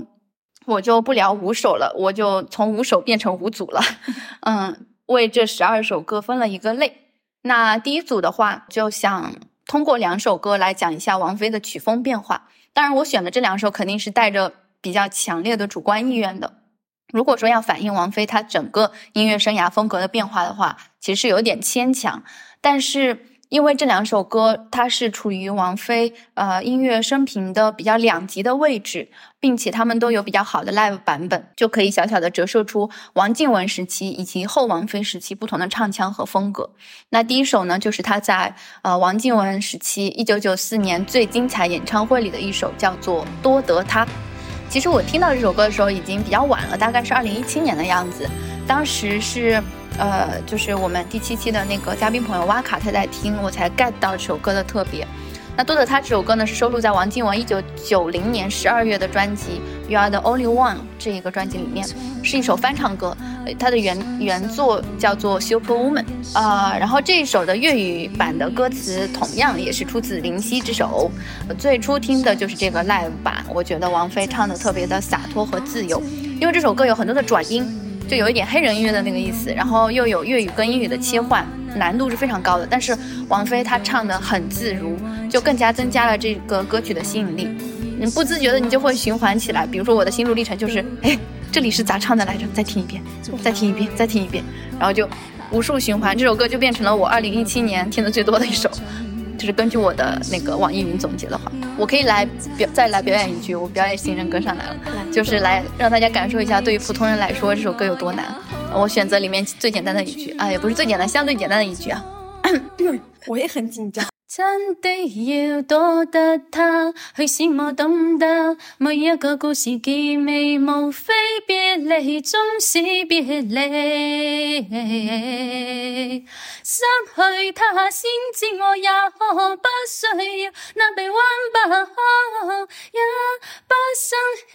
我就不聊五首了，我就从五首变成五组了，嗯，为这十二首歌分了一个类。那第一组的话，就想。通过两首歌来讲一下王菲的曲风变化。当然，我选的这两首肯定是带着比较强烈的主观意愿的。如果说要反映王菲她整个音乐生涯风格的变化的话，其实是有点牵强。但是。因为这两首歌，它是处于王菲呃音乐生平的比较两极的位置，并且他们都有比较好的 live 版本，就可以小小的折射出王靖雯时期以及后王菲时期不同的唱腔和风格。那第一首呢，就是她在呃王靖雯时期一九九四年最精彩演唱会里的一首，叫做《多得他》。其实我听到这首歌的时候已经比较晚了，大概是二零一七年的样子，当时是。呃，就是我们第七期的那个嘉宾朋友哇卡他在听，我才 get 到这首歌的特别。那多的他这首歌呢，是收录在王靖雯一九九零年十二月的专辑《You Are the Only One》这一个专辑里面，是一首翻唱歌。它的原原作叫做《Super Woman》啊，然后这一首的粤语版的歌词同样也是出自林夕之手。最初听的就是这个 live 版，我觉得王菲唱的特别的洒脱和自由，因为这首歌有很多的转音。就有一点黑人音乐的那个意思，然后又有粤语跟英语的切换，难度是非常高的。但是王菲她唱的很自如，就更加增加了这个歌曲的吸引力。你不自觉的你就会循环起来。比如说我的心路历程就是，哎，这里是咋唱的来着？再听一遍，再听一遍，再听一遍，然后就无数循环，这首歌就变成了我二零一七年听的最多的一首。就是根据我的那个网易云总结的话，我可以来表再来表演一句，我表演新人歌上来了，就是来让大家感受一下，对于普通人来说这首歌有多难。我选择里面最简单的一句，啊，也不是最简单，相对简单的一句啊。我也很紧张。真的要多得他，去使我懂得每一个故事结尾，无非别离，终是别离。失去他，先知我也不需要，那臂弯不好，也不生气。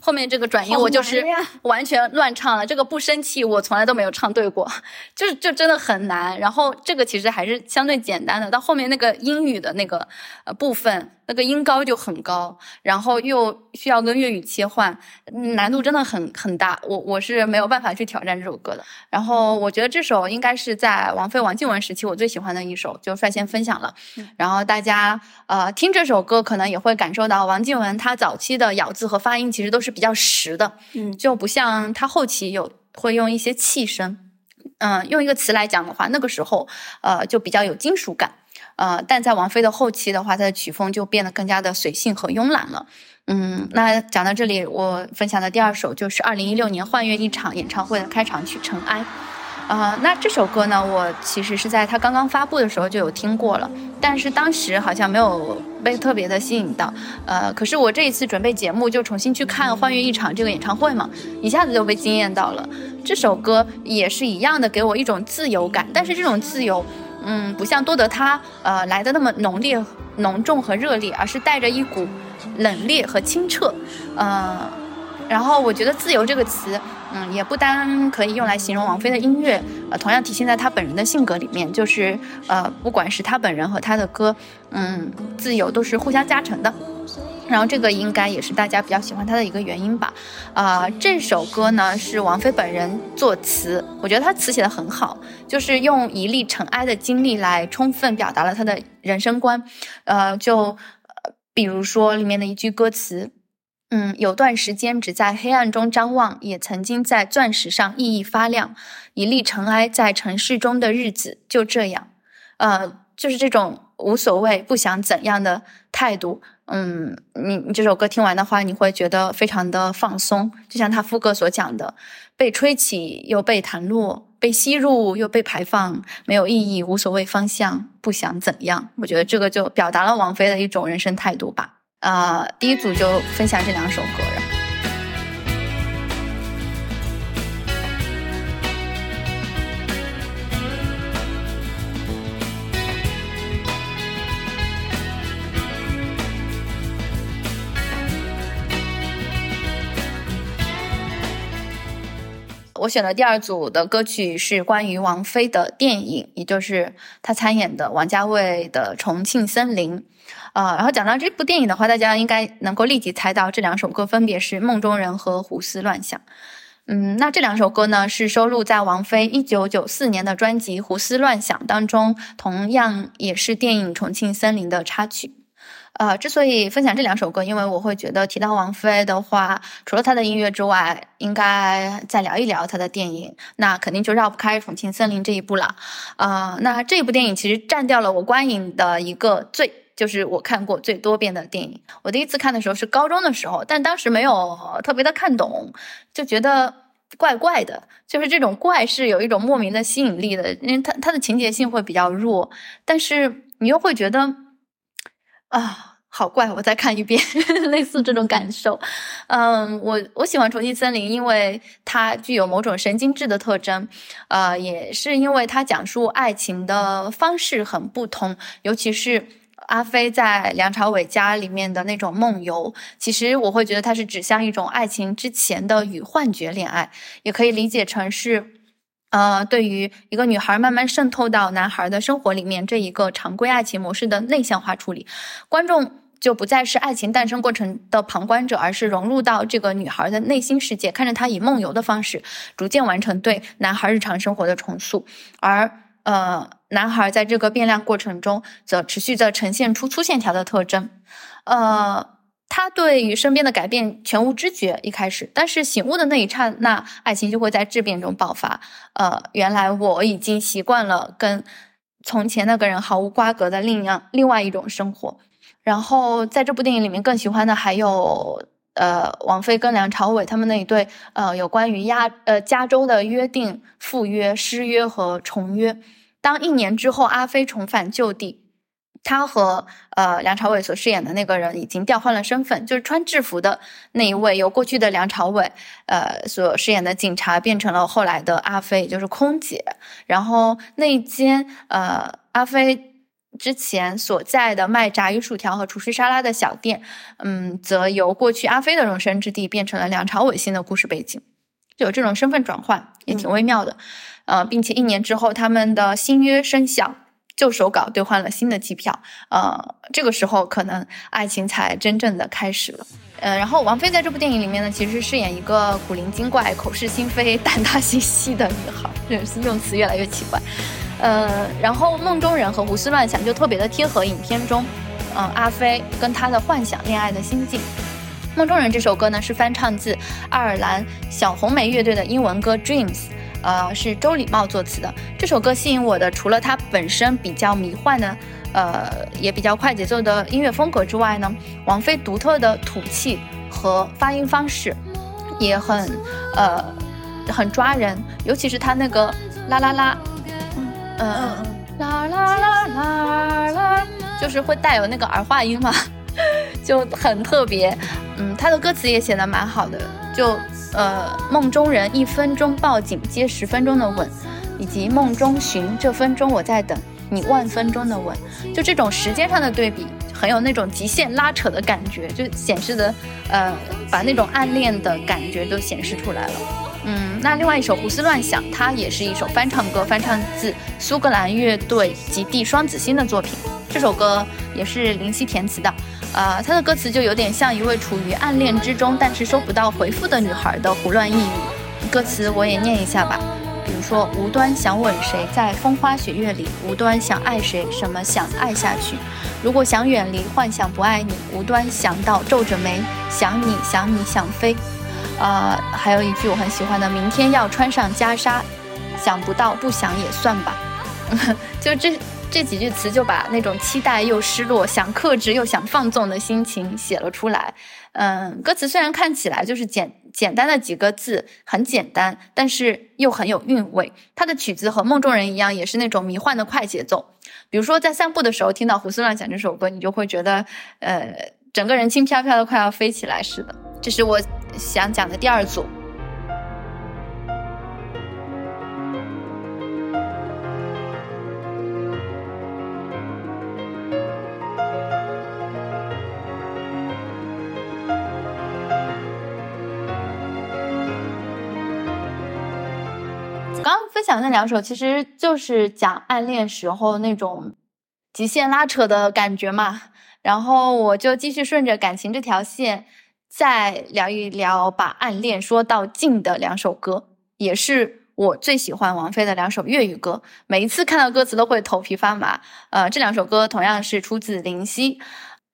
后面这个转音我就是完全乱唱了，这个不生气我从来都没有唱对过，就就真的很难。然后。这个其实还是相对简单的，到后面那个英语的那个呃部分，那个音高就很高，然后又需要跟粤语切换，难度真的很很大。我我是没有办法去挑战这首歌的。然后我觉得这首应该是在王菲、王靖雯时期我最喜欢的一首，就率先分享了。然后大家呃听这首歌，可能也会感受到王靖雯她早期的咬字和发音其实都是比较实的，嗯，就不像她后期有会用一些气声。嗯，用一个词来讲的话，那个时候，呃，就比较有金属感，呃，但在王菲的后期的话，她的曲风就变得更加的随性和慵懒了。嗯，那讲到这里，我分享的第二首就是二零一六年幻乐一场演唱会的开场曲《尘埃》。啊，那这首歌呢，我其实是在它刚刚发布的时候就有听过了，但是当时好像没有被特别的吸引到。呃，可是我这一次准备节目，就重新去看《幻乐一场》这个演唱会嘛，一下子就被惊艳到了。这首歌也是一样的，给我一种自由感，但是这种自由，嗯，不像多得他呃来的那么浓烈、浓重和热烈，而是带着一股冷冽和清澈。呃，然后我觉得“自由”这个词。嗯，也不单可以用来形容王菲的音乐，呃，同样体现在她本人的性格里面，就是呃，不管是她本人和她的歌，嗯，自由都是互相加成的。然后这个应该也是大家比较喜欢她的一个原因吧。啊，这首歌呢是王菲本人作词，我觉得她词写的很好，就是用一粒尘埃的经历来充分表达了她的人生观。呃，就呃比如说里面的一句歌词。嗯，有段时间只在黑暗中张望，也曾经在钻石上熠熠发亮。一粒尘埃在城市中的日子就这样，呃，就是这种无所谓、不想怎样的态度。嗯，你你这首歌听完的话，你会觉得非常的放松，就像他副歌所讲的，被吹起又被弹落，被吸入又被排放，没有意义，无所谓方向，不想怎样。我觉得这个就表达了王菲的一种人生态度吧。呃，第一组就分享这两首歌然后。我选的第二组的歌曲是关于王菲的电影，也就是她参演的王家卫的《重庆森林》。呃，然后讲到这部电影的话，大家应该能够立即猜到这两首歌分别是《梦中人》和《胡思乱想》。嗯，那这两首歌呢是收录在王菲一九九四年的专辑《胡思乱想》当中，同样也是电影《重庆森林》的插曲。呃，之所以分享这两首歌，因为我会觉得提到王菲的话，除了她的音乐之外，应该再聊一聊她的电影，那肯定就绕不开《重庆森林》这一部了。啊，那这部电影其实占掉了我观影的一个最。就是我看过最多遍的电影。我第一次看的时候是高中的时候，但当时没有特别的看懂，就觉得怪怪的。就是这种怪是有一种莫名的吸引力的，因为它它的情节性会比较弱，但是你又会觉得啊，好怪！我再看一遍，类似这种感受。嗯，我我喜欢《重庆森林》，因为它具有某种神经质的特征，呃，也是因为它讲述爱情的方式很不同，尤其是。阿飞在梁朝伟家里面的那种梦游，其实我会觉得它是指向一种爱情之前的与幻觉恋爱，也可以理解成是，呃，对于一个女孩慢慢渗透到男孩的生活里面这一个常规爱情模式的内向化处理，观众就不再是爱情诞生过程的旁观者，而是融入到这个女孩的内心世界，看着她以梦游的方式逐渐完成对男孩日常生活的重塑，而。呃，男孩在这个变量过程中，则持续的呈现出粗线条的特征。呃，他对于身边的改变全无知觉，一开始，但是醒悟的那一刹那，爱情就会在质变中爆发。呃，原来我已经习惯了跟从前那个人毫无瓜葛的另样另外一种生活。然后在这部电影里面，更喜欢的还有呃，王菲跟梁朝伟他们那一对，呃，有关于亚呃加州的约定、赴约、失约和重约。当一年之后，阿飞重返旧地，他和呃梁朝伟所饰演的那个人已经调换了身份，就是穿制服的那一位，由过去的梁朝伟呃所饰演的警察变成了后来的阿飞，也就是空姐。然后那一间呃阿飞之前所在的卖炸鱼薯条和厨师沙拉的小店，嗯，则由过去阿飞的容身之地变成了梁朝伟新的故事背景，就有这种身份转换，也挺微妙的。呃，并且一年之后，他们的新约生效，旧手稿兑换了新的机票。呃，这个时候可能爱情才真正的开始了。呃，然后王菲在这部电影里面呢，其实饰演一个古灵精怪、口是心非、胆大心细的女孩，是用词越来越奇怪。呃，然后梦中人和胡思乱想就特别的贴合影片中，嗯，阿飞跟他的幻想恋爱的心境。梦中人这首歌呢，是翻唱自爱尔兰小红莓乐队的英文歌 Dreams。呃，是周礼茂作词的。这首歌吸引我的，除了它本身比较迷幻的，呃，也比较快节奏的音乐风格之外呢，王菲独特的吐气和发音方式也很，呃，很抓人，尤其是她那个啦啦啦，嗯，啦啦啦啦啦，就是会带有那个儿化音嘛，就很特别。嗯，他的歌词也写的蛮好的，就。呃，梦中人一分钟报警接十分钟的吻，以及梦中寻这分钟我在等你万分钟的吻，就这种时间上的对比，很有那种极限拉扯的感觉，就显示的，呃，把那种暗恋的感觉都显示出来了。嗯，那另外一首胡思乱想，它也是一首翻唱歌，翻唱自苏格兰乐队极地双子星的作品，这首歌也是林夕填词的。呃，他的歌词就有点像一位处于暗恋之中，但是收不到回复的女孩的胡乱呓语。歌词我也念一下吧，比如说无端想吻谁，在风花雪月里；无端想爱谁，什么想爱下去。如果想远离，幻想不爱你；无端想到皱着眉，想你想你想飞。呃，还有一句我很喜欢的，明天要穿上袈裟，想不到不想也算吧。就这。这几句词就把那种期待又失落、想克制又想放纵的心情写了出来。嗯，歌词虽然看起来就是简简单的几个字，很简单，但是又很有韵味。它的曲子和《梦中人》一样，也是那种迷幻的快节奏。比如说在散步的时候听到《胡思乱想》这首歌，你就会觉得，呃，整个人轻飘飘的，快要飞起来似的。这是我想讲的第二组。刚刚分享那两首，其实就是讲暗恋时候那种极限拉扯的感觉嘛。然后我就继续顺着感情这条线，再聊一聊把暗恋说到尽的两首歌，也是我最喜欢王菲的两首粤语歌。每一次看到歌词都会头皮发麻。呃，这两首歌同样是出自林夕。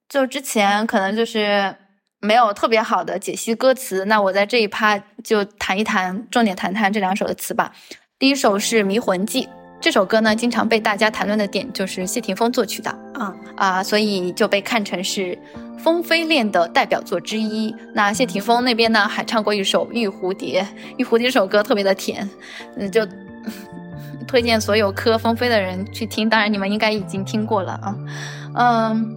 就之前可能就是没有特别好的解析歌词，那我在这一趴就谈一谈，重点谈谈这两首的词吧。第一首是《迷魂记》，这首歌呢，经常被大家谈论的点就是谢霆锋作曲的啊啊，所以就被看成是风飞恋的代表作之一。那谢霆锋那边呢，还唱过一首《玉蝴蝶》，《玉蝴蝶》这首歌特别的甜，嗯，就 推荐所有磕风飞的人去听。当然，你们应该已经听过了啊，嗯，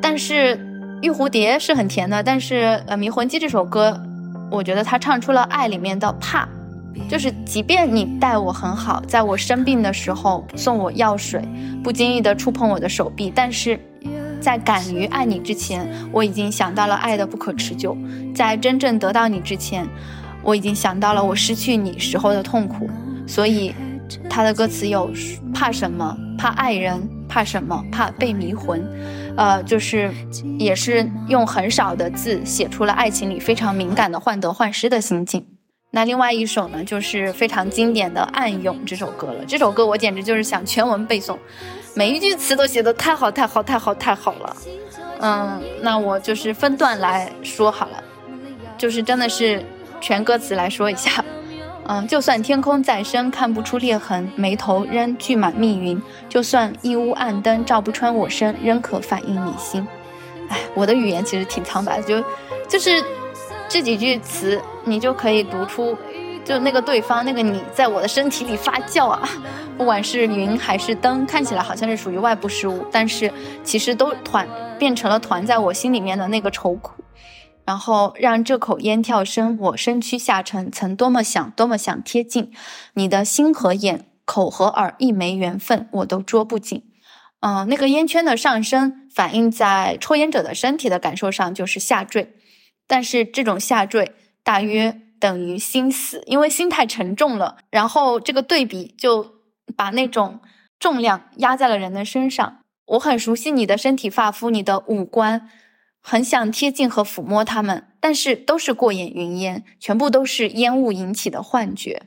但是《玉蝴蝶》是很甜的，但是呃，《迷魂记》这首歌，我觉得他唱出了爱里面的怕。就是，即便你待我很好，在我生病的时候送我药水，不经意的触碰我的手臂，但是在敢于爱你之前，我已经想到了爱的不可持久；在真正得到你之前，我已经想到了我失去你时候的痛苦。所以，他的歌词有怕什么？怕爱人？怕什么？怕被迷魂？呃，就是也是用很少的字写出了爱情里非常敏感的患得患失的心境。那另外一首呢，就是非常经典的《暗涌》这首歌了。这首歌我简直就是想全文背诵，每一句词都写的太好太好太好太好了。嗯，那我就是分段来说好了，就是真的是全歌词来说一下。嗯，就算天空再深看不出裂痕，眉头仍聚满密云；就算一屋暗灯照不穿我身，仍可反映你心。哎，我的语言其实挺苍白的，就就是。这几句词，你就可以读出，就那个对方那个你在我的身体里发酵啊，不管是云还是灯，看起来好像是属于外部事物，但是其实都团变成了团在我心里面的那个愁苦。然后让这口烟跳升，我身躯下沉，曾多么想，多么想贴近你的心和眼，口和耳一枚缘分，我都捉不紧。嗯，那个烟圈的上升，反映在抽烟者的身体的感受上，就是下坠。但是这种下坠大约等于心死，因为心太沉重了。然后这个对比就把那种重量压在了人的身上。我很熟悉你的身体发肤，你的五官，很想贴近和抚摸它们，但是都是过眼云烟，全部都是烟雾引起的幻觉，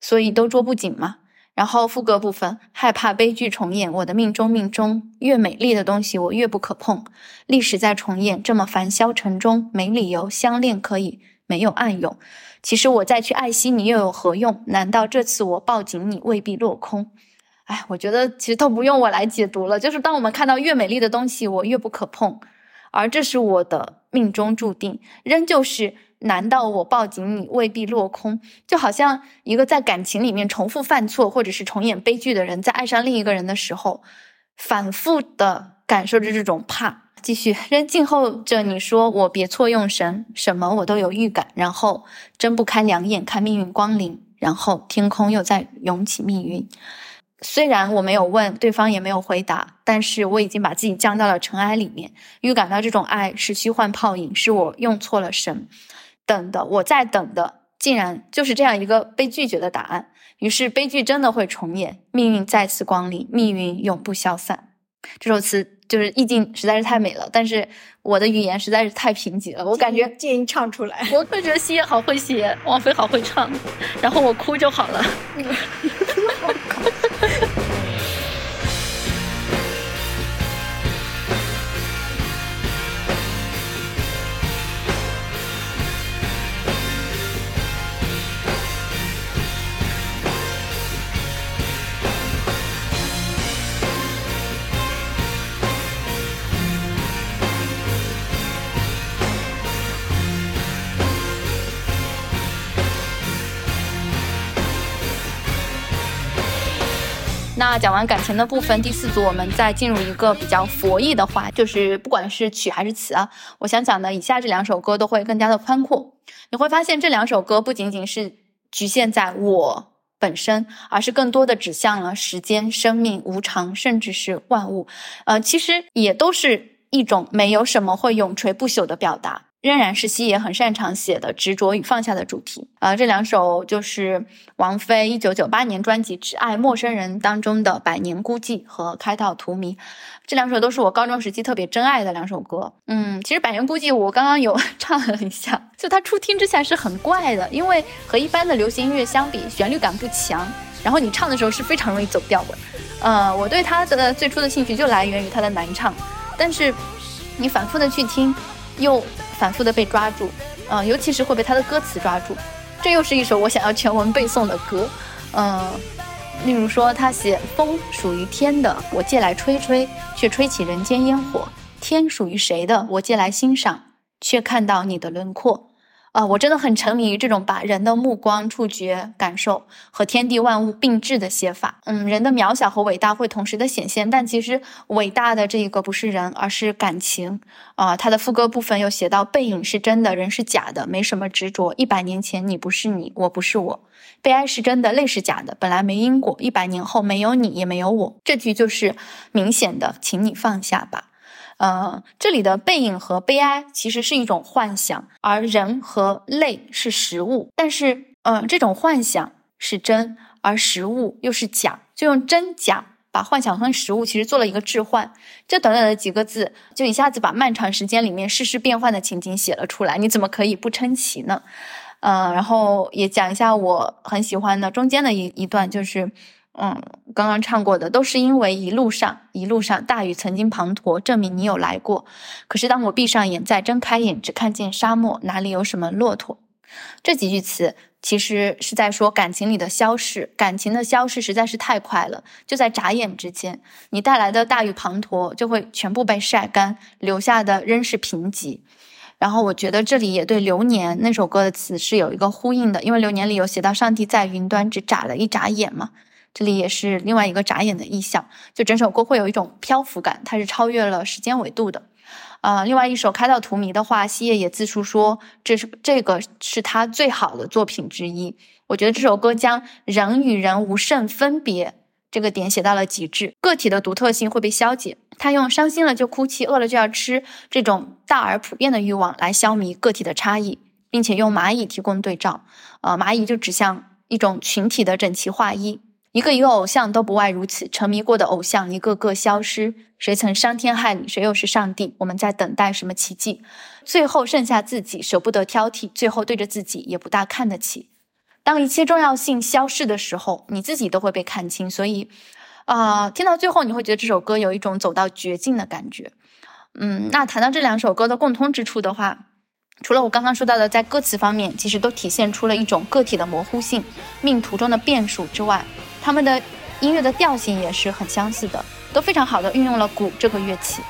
所以都捉不紧嘛。然后副歌部分，害怕悲剧重演，我的命中命中，越美丽的东西我越不可碰。历史在重演，这么繁嚣城中，没理由相恋可以没有暗涌。其实我再去爱惜你又有何用？难道这次我抱紧你未必落空？哎，我觉得其实都不用我来解读了。就是当我们看到越美丽的东西，我越不可碰，而这是我的命中注定，仍旧是。难道我抱紧你未必落空？就好像一个在感情里面重复犯错或者是重演悲剧的人，在爱上另一个人的时候，反复的感受着这种怕。继续仍静候着你说我别错用神，什么我都有预感，然后睁不开两眼看命运光临，然后天空又在涌起命运。虽然我没有问，对方也没有回答，但是我已经把自己降到了尘埃里面，预感到这种爱是虚幻泡影，是我用错了神。等的，我在等的，竟然就是这样一个被拒绝的答案。于是悲剧真的会重演，命运再次光临，命运永不消散。这首词。就是意境实在是太美了，但是我的语言实在是太贫瘠了。我感觉建议唱出来。我会觉得西野好会写，王菲好会唱，然后我哭就好了。那讲完感情的部分，第四组我们再进入一个比较佛意的话，就是不管是曲还是词啊，我想讲的以下这两首歌都会更加的宽阔。你会发现这两首歌不仅仅是局限在我本身，而是更多的指向了时间、生命、无常，甚至是万物。呃，其实也都是一种没有什么会永垂不朽的表达。仍然是西野很擅长写的执着与放下的主题啊，这两首就是王菲一九九八年专辑《只爱陌生人》当中的《百年孤寂》和《开到荼蘼》，这两首都是我高中时期特别珍爱的两首歌。嗯，其实《百年孤寂》我刚刚有 唱了一下，就它初听之下是很怪的，因为和一般的流行音乐相比，旋律感不强，然后你唱的时候是非常容易走调的。呃，我对它的最初的兴趣就来源于它的难唱，但是你反复的去听，又。反复的被抓住，嗯，尤其是会被他的歌词抓住。这又是一首我想要全文背诵的歌，嗯，例如说他写风属于天的，我借来吹吹，却吹起人间烟火；天属于谁的，我借来欣赏，却看到你的轮廓。啊，我真的很沉迷于这种把人的目光、触觉、感受和天地万物并置的写法。嗯，人的渺小和伟大会同时的显现，但其实伟大的这个不是人，而是感情。啊，他的副歌部分又写到：背影是真的，人是假的，没什么执着。一百年前你不是你，我不是我。悲哀是真的，泪是假的，本来没因果。一百年后没有你，也没有我。这句就是明显的，请你放下吧。呃，这里的背影和悲哀其实是一种幻想，而人和泪是实物。但是，嗯，这种幻想是真，而实物又是假，就用真假把幻想和实物其实做了一个置换。这短短的几个字，就一下子把漫长时间里面世事变幻的情景写了出来。你怎么可以不称奇呢？嗯，然后也讲一下我很喜欢的中间的一一段，就是。嗯，刚刚唱过的都是因为一路上一路上大雨曾经滂沱，证明你有来过。可是当我闭上眼再睁开眼，只看见沙漠，哪里有什么骆驼？这几句词其实是在说感情里的消逝，感情的消逝实在是太快了，就在眨眼之间，你带来的大雨滂沱就会全部被晒干，留下的仍是贫瘠。然后我觉得这里也对《流年》那首歌的词是有一个呼应的，因为《流年》里有写到上帝在云端只眨了一眨眼嘛。这里也是另外一个眨眼的意象，就整首歌会有一种漂浮感，它是超越了时间维度的。啊，另外一首《开到荼蘼》的话，西野也自述说，这是这个是他最好的作品之一。我觉得这首歌将人与人无甚分别这个点写到了极致，个体的独特性会被消解。他用伤心了就哭泣，饿了就要吃这种大而普遍的欲望来消弭个体的差异，并且用蚂蚁提供对照。呃，蚂蚁就指向一种群体的整齐划一。一个一个偶像都不外如此，沉迷过的偶像一个个消失，谁曾伤天害理？谁又是上帝？我们在等待什么奇迹？最后剩下自己，舍不得挑剔，最后对着自己也不大看得起。当一切重要性消逝的时候，你自己都会被看清。所以，啊，听到最后你会觉得这首歌有一种走到绝境的感觉。嗯，那谈到这两首歌的共通之处的话。除了我刚刚说到的，在歌词方面，其实都体现出了一种个体的模糊性、命途中的变数之外，他们的音乐的调性也是很相似的，都非常好的运用了鼓这个乐器，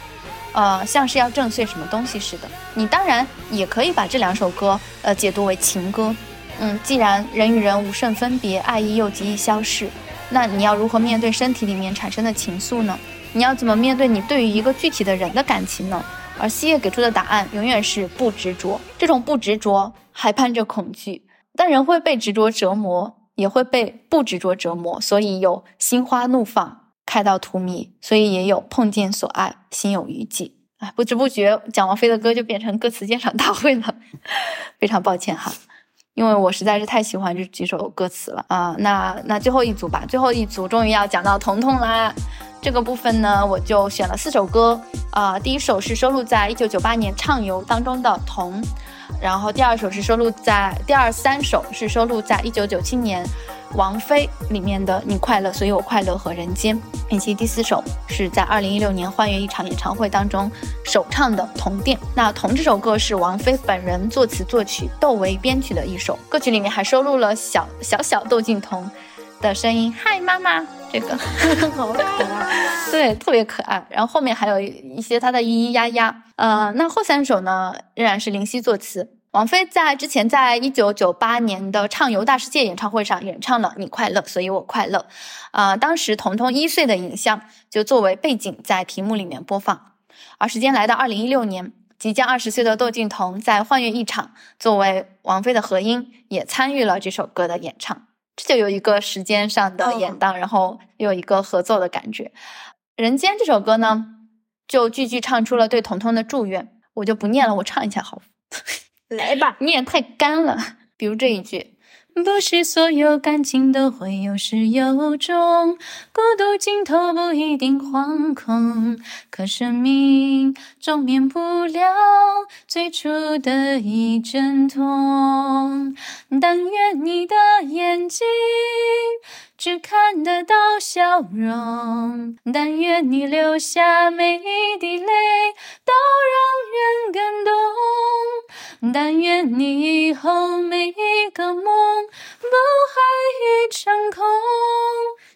呃，像是要震碎什么东西似的。你当然也可以把这两首歌，呃，解读为情歌。嗯，既然人与人无甚分别，爱意又极易消逝，那你要如何面对身体里面产生的情愫呢？你要怎么面对你对于一个具体的人的感情呢？而西叶给出的答案永远是不执着，这种不执着还伴着恐惧，但人会被执着折磨，也会被不执着折磨，所以有心花怒放，开到荼蘼，所以也有碰见所爱，心有余悸。哎，不知不觉讲王菲的歌就变成歌词鉴赏大会了，非常抱歉哈，因为我实在是太喜欢这几首歌词了啊。那那最后一组吧，最后一组终于要讲到彤彤啦。这个部分呢，我就选了四首歌，啊，第一首是收录在一九九八年畅游当中的《童》，然后第二首是收录在第二三首是收录在一九九七年王菲里面的《你快乐所以我快乐》和《人间》，以及第四首是在二零一六年欢悦一场演唱会当中首唱的《童电》。那《童》这首歌是王菲本人作词作曲，窦唯编曲的一首歌曲，里面还收录了小小小窦靖童的声音，嗨妈妈。这个 好可爱，对，特别可爱。然后后面还有一些他的咿咿呀呀。呃，那后三首呢，仍然是林夕作词。王菲在之前在一九九八年的畅游大世界演唱会上演唱了《你快乐，所以我快乐》。啊，当时童童一岁的影像就作为背景在屏幕里面播放。而时间来到二零一六年，即将二十岁的窦靖童在幻乐一场作为王菲的合音，也参与了这首歌的演唱。这就有一个时间上的延宕，然后又有一个合奏的感觉。人间这首歌呢，就句句唱出了对彤彤的祝愿，我就不念了，我唱一下好。来吧，念太干了。比如这一句。不是所有感情都会有始有终，孤独尽头不一定惶恐，可生命终免不了最初的一阵痛。但愿你的眼睛只看得到笑容，但愿你流下每一滴泪都让人感动。但愿你以后每一个梦不还一场空。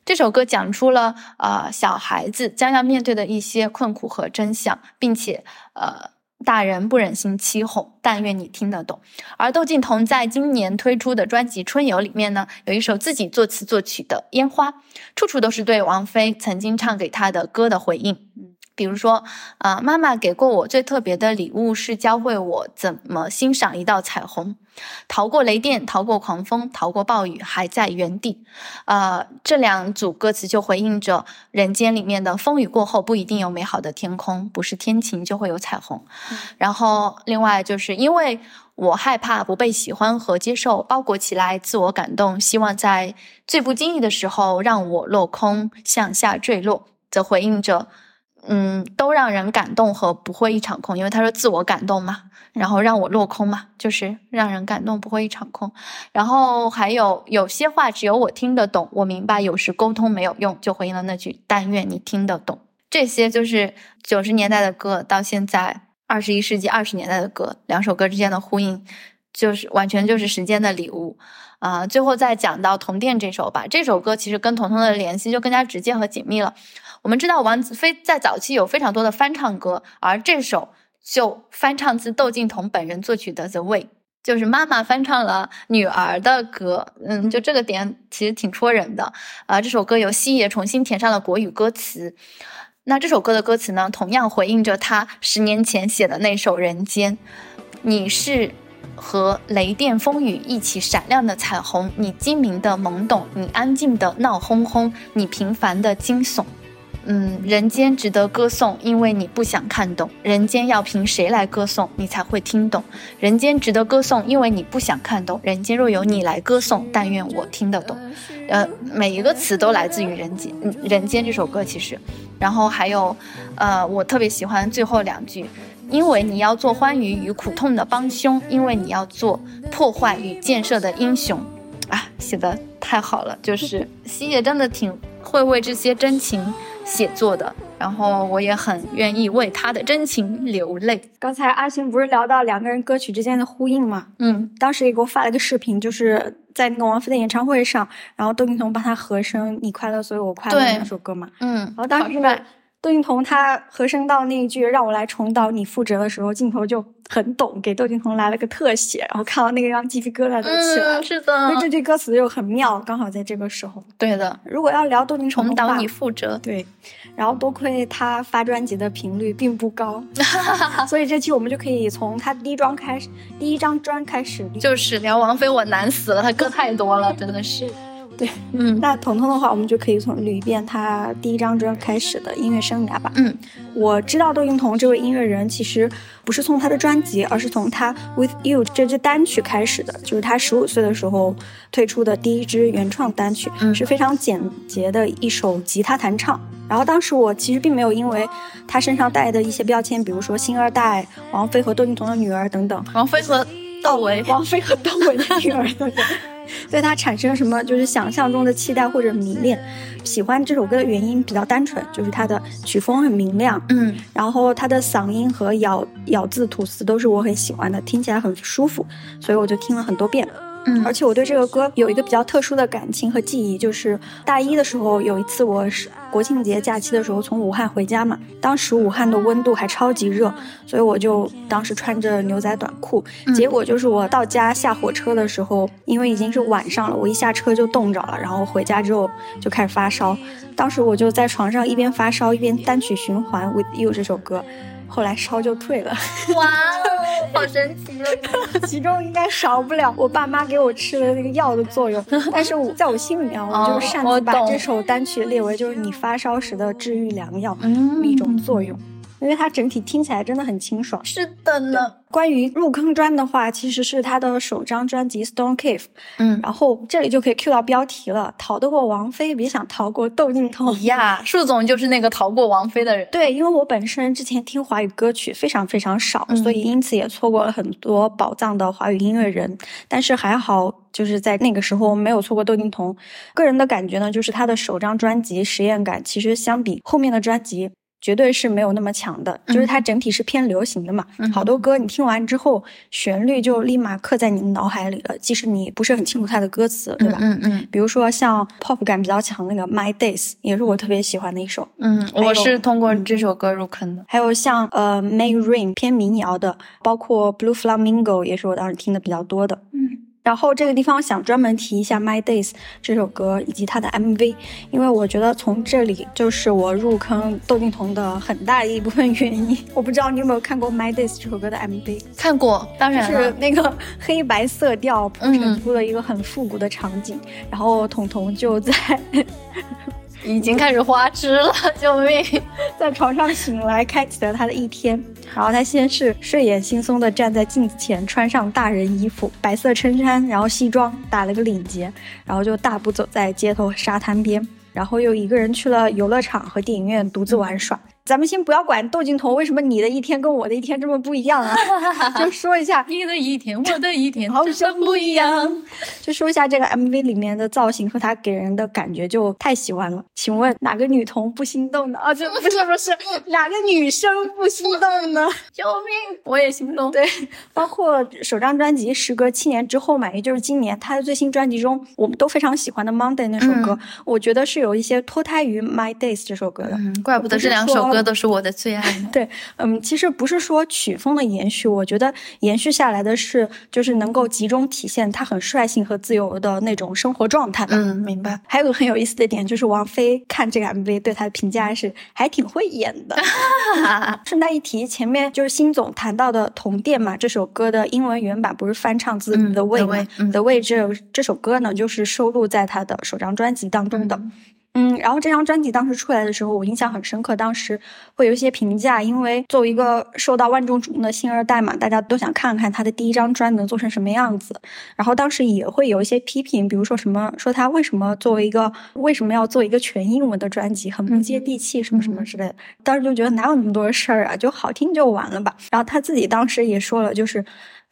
这首歌讲出了呃小孩子将要面对的一些困苦和真相，并且呃大人不忍心欺哄。但愿你听得懂。而窦靖童在今年推出的专辑《春游》里面呢，有一首自己作词作曲的《烟花》，处处都是对王菲曾经唱给他的歌的回应。比如说，啊，妈妈给过我最特别的礼物是教会我怎么欣赏一道彩虹，逃过雷电，逃过狂风，逃过暴雨，还在原地。呃，这两组歌词就回应着人间里面的风雨过后不一定有美好的天空，不是天晴就会有彩虹。然后，另外就是因为我害怕不被喜欢和接受，包裹起来自我感动，希望在最不经意的时候让我落空，向下坠落，则回应着。嗯，都让人感动和不会一场空，因为他说自我感动嘛，然后让我落空嘛，就是让人感动不会一场空。然后还有有些话只有我听得懂，我明白有时沟通没有用，就回应了那句但愿你听得懂。这些就是九十年代的歌到现在二十一世纪二十年代的歌，两首歌之间的呼应，就是完全就是时间的礼物啊。最后再讲到《同电》这首吧，这首歌其实跟彤彤的联系就更加直接和紧密了。我们知道王子飞在早期有非常多的翻唱歌，而这首就翻唱自窦靖童本人作曲的《The Way》，就是妈妈翻唱了女儿的歌。嗯，就这个点其实挺戳人的。啊，这首歌由西野重新填上了国语歌词。那这首歌的歌词呢，同样回应着他十年前写的那首《人间》。你是和雷电风雨一起闪亮的彩虹，你精明的懵懂，你安静的闹哄哄，你平凡的惊悚。嗯，人间值得歌颂，因为你不想看懂。人间要凭谁来歌颂，你才会听懂。人间值得歌颂，因为你不想看懂。人间若有你来歌颂，但愿我听得懂。呃，每一个词都来自于人间，嗯人间这首歌其实，然后还有，呃，我特别喜欢最后两句，因为你要做欢愉与苦痛的帮凶，因为你要做破坏与建设的英雄。啊，写的太好了，就是西野真的挺会为这些真情。写作的，然后我也很愿意为他的真情流泪。刚才阿星不是聊到两个人歌曲之间的呼应吗？嗯，当时也给我发了个视频，就是在那个王菲的演唱会上，然后窦靖童帮他和声“你快乐，所以我快乐”那首歌嘛。嗯，然后当时好帅窦靖童他和声到那一句“让我来重蹈你覆辙”的时候，镜头就很懂，给窦靖童来了个特写，然后看到那个让鸡皮疙瘩都起来了。嗯，是的所以，这句歌词又很妙，刚好在这个时候。对的，如果要聊窦靖童重蹈你覆辙。对，然后多亏他发专辑的频率并不高，所以这期我们就可以从他第一张开始，第一张专开始。就是聊王菲，我难死了，她歌太多了，真的是。对，嗯那彤彤的话，我们就可以从捋一遍他第一张专开始的音乐生涯吧。嗯，我知道窦靖童这位音乐人，其实不是从他的专辑，而是从他《With You》这支单曲开始的，就是他十五岁的时候推出的第一支原创单曲，嗯是非常简洁的一首吉他弹唱。然后当时我其实并没有因为他身上带的一些标签，比如说星二代、王菲和窦靖童的女儿等等，王菲和窦唯，王菲和窦唯的女儿等等，对他产生什么就是想象中的期待或者迷恋。喜欢这首歌的原因比较单纯，就是它的曲风很明亮，嗯然后他的嗓音和咬咬字吐词都是我很喜欢的，听起来很舒服，所以我就听了很多遍。嗯，而且我对这个歌有一个比较特殊的感情和记忆，就是大一的时候有一次我是国庆节假期的时候从武汉回家嘛，当时武汉的温度还超级热，所以我就当时穿着牛仔短裤，嗯。结果就是我到家下火车的时候，因为已经是晚上了，我一下车就冻着了，然后回家之后就开始发烧，当时我就在床上一边发烧一边单曲循环《With You》这首歌。后来烧就退了，哇哦，好神奇哦！其中应该少不了我爸妈给我吃的那个药的作用。但是我在我心里面，我就擅自把这首单曲列为就是你发烧时的治愈良药嗯一种作用，因为它整体听起来真的很清爽。是的呢。关于入坑专的话，其实是他的首张专辑《Stone Cave》，嗯，然后这里就可以 cue 到标题了：逃得过王菲，别想逃过窦靖童。呀，树总就是那个逃过王菲的人。对，因为我本身之前听华语歌曲非常非常少，嗯所以因此也错过了很多宝藏的华语音乐人。但是还好，就是在那个时候没有错过窦靖童。个人的感觉呢，就是他的首张专辑《实验感》其实相比后面的专辑。绝对是没有那么强的，就是它整体是偏流行的嘛，嗯好多歌你听完之后，旋律就立马刻在你的脑海里了，即使你不是很清楚它的歌词，对吧？嗯嗯比如说像 pop 感比较强那个《My Days》，也是我特别喜欢的一首。嗯，我是通过这首歌入坑的。还有像呃 May Rain 偏民谣的，包括 Blue Flamingo 也是我当时听的比较多的。嗯，然后这个地方想专门提一下《My Days》这首歌以及它的 MV，因为我觉得从这里就是我入坑窦靖童的很大一部分原因。我不知道你有没有看过《My Days》这首歌的 MV，看过，当然了。是那个 黑白色调铺陈嗯出了一个很复古的场景，然后彤彤就在已经开始花痴了，救命！在床上醒来，开启了他的一天。然后他先是睡眼惺忪地站在镜子前，穿上大人衣服，白色衬衫，然后西装，打了个领结，然后就大步走在街头沙滩边，然后又一个人去了游乐场和电影院独自玩耍。咱们先不要管窦靖童为什么你的一天跟我的一天这么不一样啊，就说一下你的一天，我的一天，好像不一样。就说一下这个 MV 里面的造型和他给人的感觉就太喜欢了。请问哪个女童不心动呢？啊，这不是不是 哪个女生不心动呢？救命！我也心动。对，包括首张专辑时隔七年之后嘛，也就是今年他的最新专辑中，我们都非常喜欢的《Monday》那首歌，我觉得是有一些脱胎于《My Days》这首歌的。嗯，怪不得这两首歌都是我的最爱呢。对，嗯，其实不是说曲风的延续，我觉得延续下来的是，就是能够集中体现他很率性和自由的那种生活状态吧。嗯，明白。还有个很有意思的点，就是王菲看这个 MV 对他的评价是还挺会演的。顺带一提，前面就是辛总谈到的《同店》嘛，这首歌的英文原版不是翻唱自嗯 The Way 嘛、The Way，嗯 The Way 这这首歌呢，就是收录在他的首张专辑当中的。嗯，然后这张专辑当时出来的时候，我印象很深刻。当时会有一些评价，因为作为一个受到万众瞩目的星二代嘛，大家都想看看他的第一张专能做成什么样子。然后当时也会有一些批评，比如说什么说他为什么作为一个为什么要做一个全英文的专辑，很不接地气，什么什么之类的。当时就觉得哪有那么多事儿啊，就好听就完了吧。然后他自己当时也说了，就是。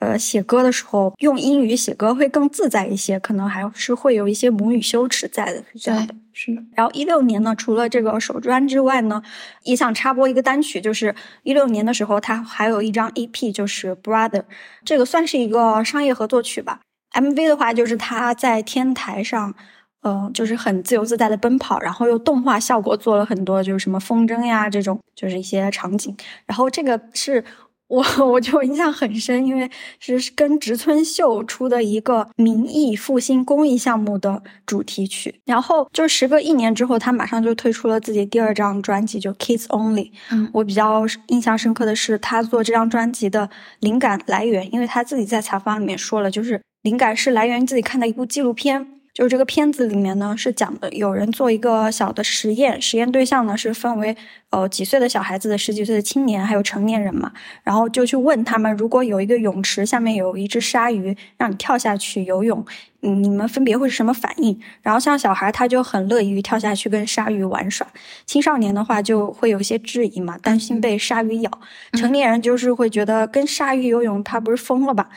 呃写歌的时候用英语写歌会更自在一些，可能还是会有一些母语羞耻在的，是这样的。是的。然后一六年呢，除了这个首专之外呢，也想插播一个单曲，就是一六年的时候，他还有一张 EP，就是《Brother》，这个算是一个商业合作曲吧。MV 的话，就是他在天台上，呃，就是很自由自在的奔跑，然后用动画效果做了很多，就是什么风筝呀这种，就是一些场景。然后这个是。我 我就印象很深，因为是跟植村秀出的一个民艺复兴公益项目的主题曲。然后就时隔一年之后，他马上就推出了自己第二张专辑，就《Kids Only》。嗯，我比较印象深刻的是他做这张专辑的灵感来源，因为他自己在采访里面说了，就是灵感是来源于自己看的一部纪录片。就是这个片子里面呢，是讲的有人做一个小的实验，实验对象呢是分为呃几岁的小孩子的十几岁的青年，还有成年人嘛。然后就去问他们，如果有一个泳池下面有一只鲨鱼，让你跳下去游泳，嗯，你们分别会是什么反应？然后像小孩他就很乐于跳下去跟鲨鱼玩耍，青少年的话就会有一些质疑嘛，担心被鲨鱼咬。成年人就是会觉得跟鲨鱼游泳，他不是疯了吧？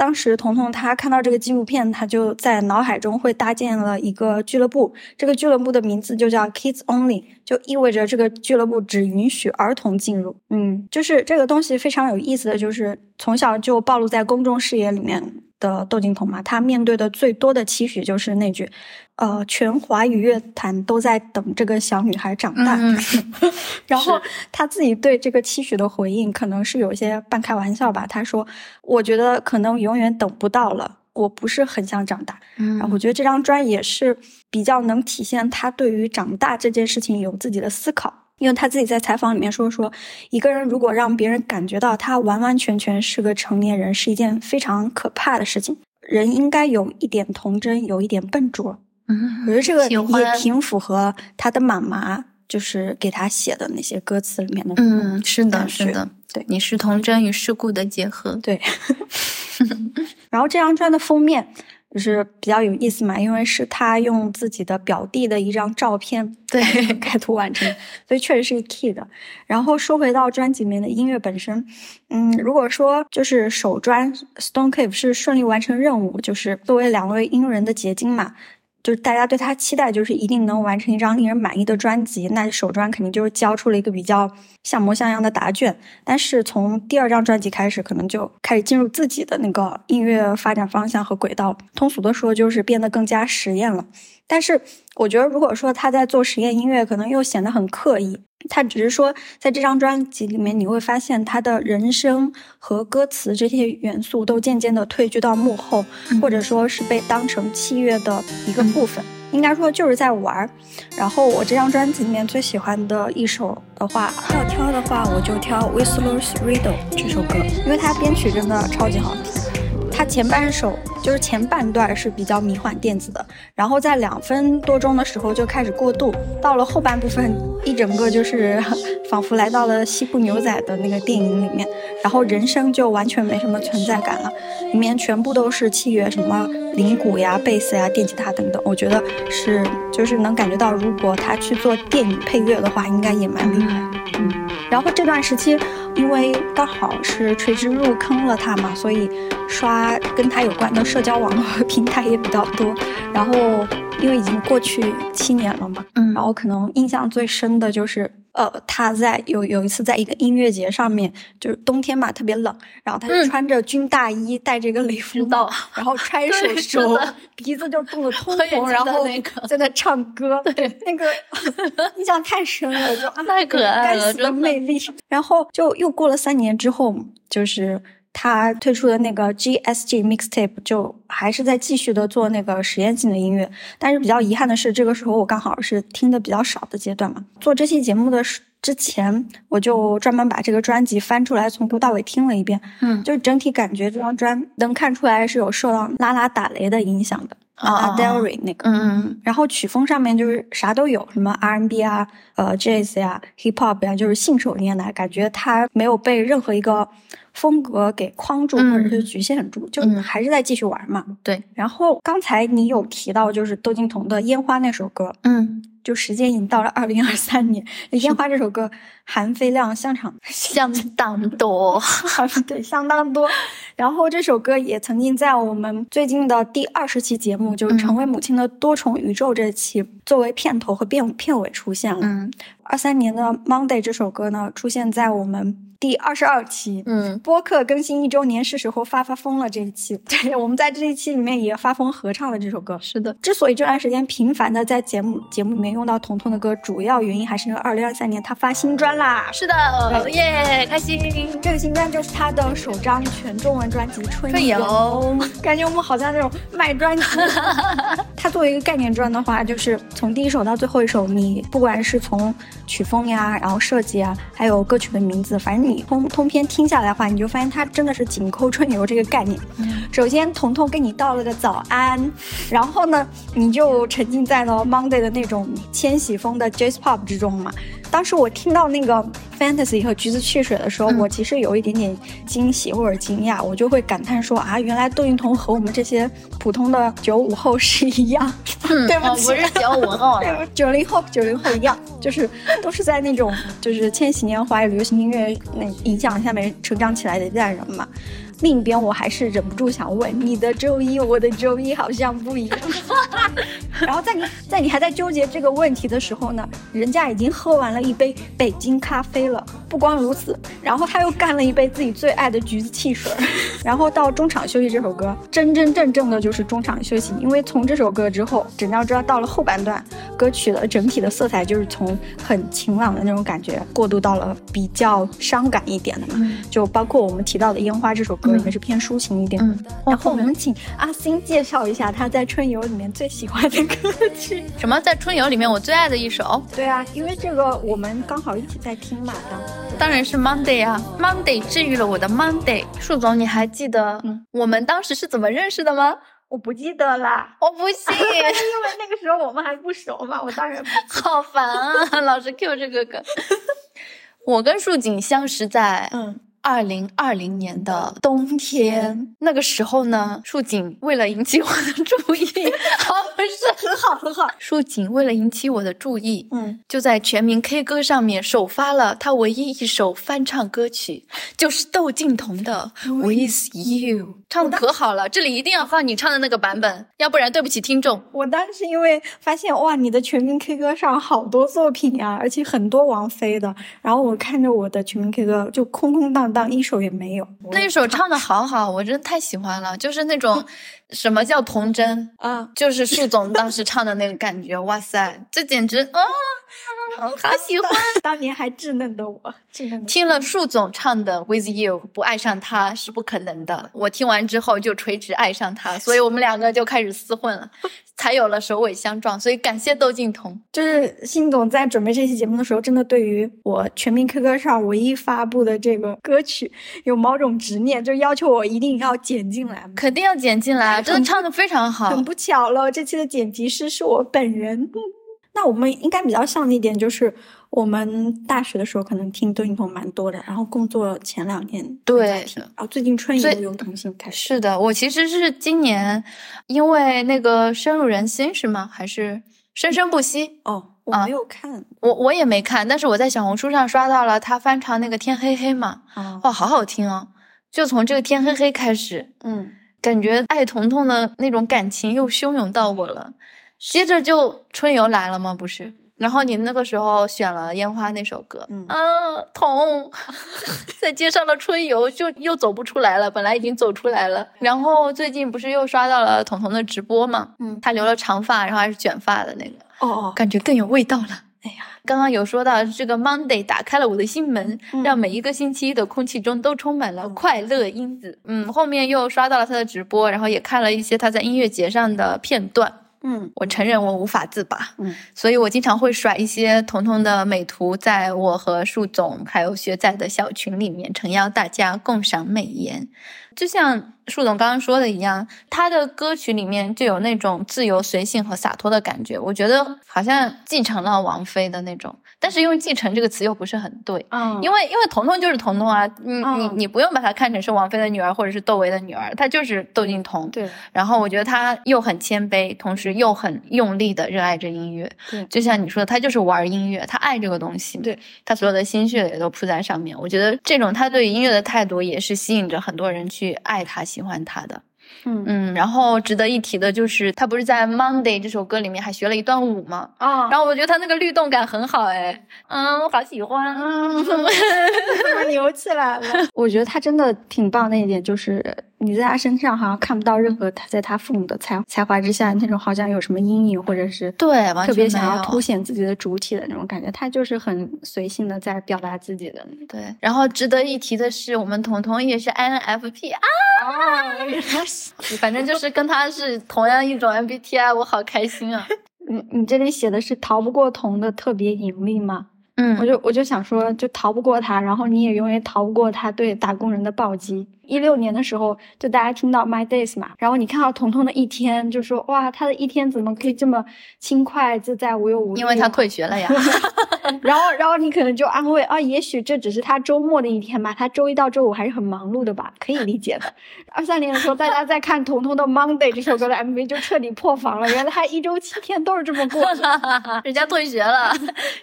当时彤彤她看到这个纪录片，她就在脑海中会搭建了一个俱乐部，这个俱乐部的名字就叫 Kids Only，就意味着这个俱乐部只允许儿童进入。嗯，就是这个东西非常有意思的就是从小就暴露在公众视野里面的窦靖童嘛，他面对的最多的期许就是那句。呃，全华语乐坛都在等这个小女孩长大，然后他自己对这个期许的回应可能是有些半开玩笑吧。他说：“我觉得可能永远等不到了，我不是很想长大。”嗯，然后我觉得这张专也是比较能体现他对于长大这件事情有自己的思考，因为他自己在采访里面说说，一个人如果让别人感觉到他完完全全是个成年人，是一件非常可怕的事情。人应该有一点童真，有一点笨拙。嗯，我觉得这个也挺符合他的妈妈，就是给他写的那些歌词里面的。嗯，是的，是的，对，你是童真与世故的结合。对。然后这张专的封面就是比较有意思嘛，因为是他用自己的表弟的一张照片对 改图完成，所以确实是个 kid。然后说回到专辑里面的音乐本身，嗯，如果说就是首专 Stone Cave 是顺利完成任务，就是作为两位音乐人的结晶嘛。就是大家对他期待，就是一定能完成一张令人满意的专辑。那首专肯定就是交出了一个比较像模像样的答卷。但是从第二张专辑开始，可能就开始进入自己的那个音乐发展方向和轨道。通俗的说，就是变得更加实验了。但是我觉得，如果说他在做实验音乐，可能又显得很刻意。他只是说，在这张专辑里面，你会发现他的人声和歌词这些元素都渐渐的退居到幕后，或者说是被当成器乐的一个部分。应该说就是在玩儿。然后我这张专辑里面最喜欢的一首的话，要挑的话，我就挑《Whistler's Riddle》这首歌，因为它编曲真的超级好听。它前半首就是前半段是比较迷幻电子的，然后在两分多钟的时候就开始过渡，到了后半部分，一整个就是 仿佛来到了西部牛仔的那个电影里面，然后人声就完全没什么存在感了，里面全部都是器乐，什么铃鼓呀、贝斯呀、电吉他等等，我觉得是就是能感觉到，如果他去做电影配乐的话，应该也蛮厉害。嗯，然后这段时期。因为刚好是垂直入坑了他嘛，所以刷跟他有关的社交网络平台也比较多。然后因为已经过去七年了嘛，嗯，然后可能印象最深的就是。呃，他在有有一次在一个音乐节上面，就是冬天嘛，特别冷，然后他就穿着军大衣，戴着一个礼服帽，然后 揣手手，鼻子就冻得 通红，然后在那唱歌，对，那个 印象太深了，就太可爱了，该死的魅力。然后就又过了三年之后，就是他推出的那个 GSG Mixtape，就还是在继续的做那个实验性的音乐，但是比较遗憾的是，这个时候我刚好是听的比较少的阶段嘛。做这期节目的之前，我就专门把这个专辑翻出来，从头到尾听了一遍。嗯，就整体感觉这张专能看出来是有受到拉拉打雷的影响的。啊，Delry 那个，嗯嗯，然后曲风上面就是啥都有，什么 R&B 啊，呃，Jazz 呀，Hip Hop 呀，就是信手拈来，感觉他没有被任何一个风格给框住嗯或者是局限住，就嗯。还是在继续玩嘛。对，然后刚才你有提到就是窦靖童的《烟花》那首歌，嗯，就时间已经到了二零二三年，《烟花》这首歌含飞量相场 相当多。对相当多。然后这首歌也曾经在我们最近的第二十期节目，就成为母亲的多重宇宙》这期作为片头和片片尾出现了。嗯二三年的《Monday》这首歌呢，出现在我们第二十二期。嗯播客更新一周年，是时候发发疯了。这一期，对，我们在这一期里面也发疯合唱了这首歌。是的，之所以这段时间频繁的在节目节目里面用到彤彤的歌，主要原因还是因为二零二三年他发新专啦。是的，耶，开心。这个新专就是他的首张全中文专辑《春春游》，游，感觉我们好像那种卖专辑。它作为一个概念专的话，就是从第一首到最后一首，你不管是从曲风呀，然后设计啊，还有歌曲的名字，反正你通通篇听下来的话，你就发现它真的是紧扣春游这个概念。首先，彤彤跟你道了个早安，然后呢，你就沉浸在了 Monday 的那种千禧风的 Jazz Pop 之中嘛。当时我听到那个 Fantasy 和橘子汽水的时候，嗯我其实有一点点惊喜或者惊讶，我就会感叹说啊，原来窦靖童和我们这些普通的九五后是一样，对不起哦不是九五后 了。九零后九零后一样，就是都是在那种就是千禧年华语流行音乐那影响下面成长起来的一代人嘛。另一边，我还是忍不住想问：你的周一，我的周一好像不一样。然后在你在你还在纠结这个问题的时候呢，人家已经喝完了一杯北京咖啡了。不光如此，然后他又干了一杯自己最爱的橘子汽水。然后到中场休息这首歌，真真正正的就是中场休息，因为从这首歌之后，整要知道到了后半段，歌曲的整体的色彩就是从很晴朗的那种感觉，过渡到了比较伤感一点的嘛。就包括我们提到的《烟花》这首歌，嗯也是偏抒情一点。嗯，然后我们请阿星介绍一下他在《春游》里面最喜欢的歌曲。什么在春游里面我最爱的一首，对啊，因为这个我们刚好一起在听嘛。当当然是 Monday 啊，Monday 治愈了我的 Monday。树总，你还记得嗯我们当时是怎么认识的吗？我不记得啦，我不信，因为那个时候我们还不熟嘛，我当然不 好烦啊！老是 Q 这个梗。我跟树景相识在嗯，二零二零年的冬天，那个时候呢，树井为了引起我的注意，好，不是很好很好。树井为了引起我的注意，嗯，就在全民 K 歌上面首发了他唯一一首翻唱歌曲，就是窦靖童的《With You》，唱的可好了。这里一定要放你唱的那个版本，要不然对不起听众。我当时因为发现哇，你的全民 K 歌上好多作品呀、而且很多王菲的，然后我看着我的全民 K 歌就空空荡荡，一首也没有。那首唱的好好，我真的太喜欢了，就是那种 什么叫童真，啊，就是树总当时唱的那个感觉，哇塞，这简直啊，好喜欢！当年还稚嫩的我，稚嫩的听了树总唱的《With You》，不爱上他是不可能的。我听完之后就垂直爱上他，所以我们两个就开始厮混了，才有了首尾相撞。所以感谢窦靖童。就是辛总在准备这期节目的时候，真的对于我全民 K 歌上唯一发布的这个歌曲有某种执念，就要求我一定要剪进来。肯定要剪进来，真的唱的非常好很。不巧了，这期的剪辑师是我本人。嗯 那我们应该比较像的一点就是，我们大学的时候可能听窦靖童蛮多的，然后工作前两年对听，然后最近春游最又重新开始。是的，我其实是今年因为那个深入人心是吗？还是生生不息？哦，我啊没有看我我也没看，但是我在小红书上刷到了他翻唱那个《天黑黑》嘛，啊，哇，好好听哦！就从这个《天黑黑》开始，嗯，感觉爱彤彤的那种感情又汹涌到我了。接着就春游来了吗？不是，然后你那个时候选了烟花那首歌，嗯啊，彤，在街上的春游，就又走不出来了。本来已经走出来了，然后最近不是又刷到了彤彤的直播嘛？嗯她留了长发，然后还是卷发的那个，哦哦，感觉更有味道了。哎呀，刚刚有说到这个 Monday 打开了我的心门，嗯让每一个星期一的空气中都充满了快乐因子。嗯，后面又刷到了他的直播，然后也看了一些他在音乐节上的片段。嗯我承认我无法自拔，嗯，所以我经常会甩一些彤彤的美图，在我和树总还有学仔的小群里面，诚邀大家共赏美颜。就像树总刚刚说的一样，他的歌曲里面就有那种自由随性和洒脱的感觉，我觉得好像继承了王菲的那种。但是用“继承”这个词又不是很对，嗯，因为因为彤彤就是彤彤啊，你你嗯你不用把她看成是王菲的女儿或者是窦唯的女儿，她就是窦靖童。对然后我觉得她又很谦卑，同时又很用力的热爱着音乐。对就像你说的，她就是玩音乐，她爱这个东西。对，她所有的心血也都扑在上面。我觉得这种她对音乐的态度，也是吸引着很多人去爱她、喜欢她的。嗯嗯，然后值得一提的就是，他不是在《Monday》这首歌里面还学了一段舞吗？啊，然后我觉得他那个律动感很好，哎，嗯，我好喜欢，嗯。扭起来了。我觉得他真的挺棒的一点就是，你在他身上好像看不到任何他在他父母的才才华之下那种好像有什么阴影，或者是对特别想要凸显自己的主体的那种感觉。他就是很随性的在表达自己的。对，然后值得一提的是，我们彤彤也是 INFP 啊，啊，原来是 反正就是跟他是同样一种 MBTI，我好开心啊。你你这里写的是逃不过瞳的特别引力吗？嗯我嗯，就我就想说，就逃不过他，然后你也永远逃不过他对打工人的暴击。一六年的时候，就大家听到 My Days 嘛，然后你看到彤彤的一天，就说哇，他的一天怎么可以这么轻快自在、无忧无虑？因为他退学了呀。然后，然后你可能就安慰啊，也许这只是他周末的一天吧，他周一到周五还是很忙碌的吧，可以理解的。二三年的时候，大家在看彤彤的《Monday》这首歌的 MV，就彻底破防了，原来他一周七天都是这么过的。人家退学了，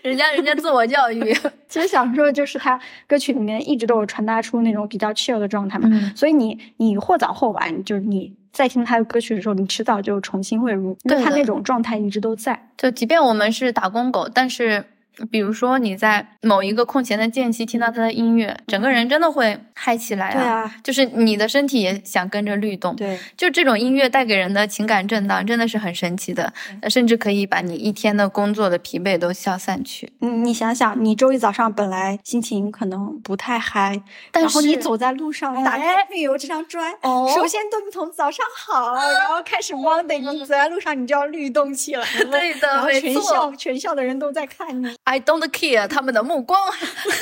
人家人家自我教育。其实想说的就是他歌曲里面一直都有传达出那种比较 chill 的状态嘛，嗯所以你你或早或晚，就是你在听他的歌曲的时候，你迟早就重新会入，他那种状态一直都在。就即便我们是打工狗，但是比如说你在某一个空闲的间隙听到他的音乐，整个人真的会嗨起来啊对啊，就是你的身体也想跟着律动。对，就这种音乐带给人的情感震荡，真的是很神奇的，呃甚至可以把你一天的工作的疲惫都消散去。你你想想，你周一早上本来心情可能不太嗨，但然后你走在路上，打开油这张砖，哦首先邓彤早上好，然后开始 Monday，你走在路上你就要律动起来了。对的全校全校的人都在看你，I don't care 他们的目光，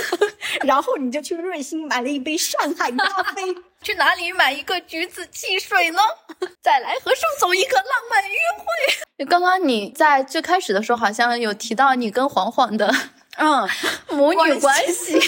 然后你就去瑞幸买了一杯上海咖啡。去哪里买一个橘子汽水呢？再来和树总一个浪漫约会。刚刚你在最开始的时候好像有提到你跟黄黄的嗯，母女关系，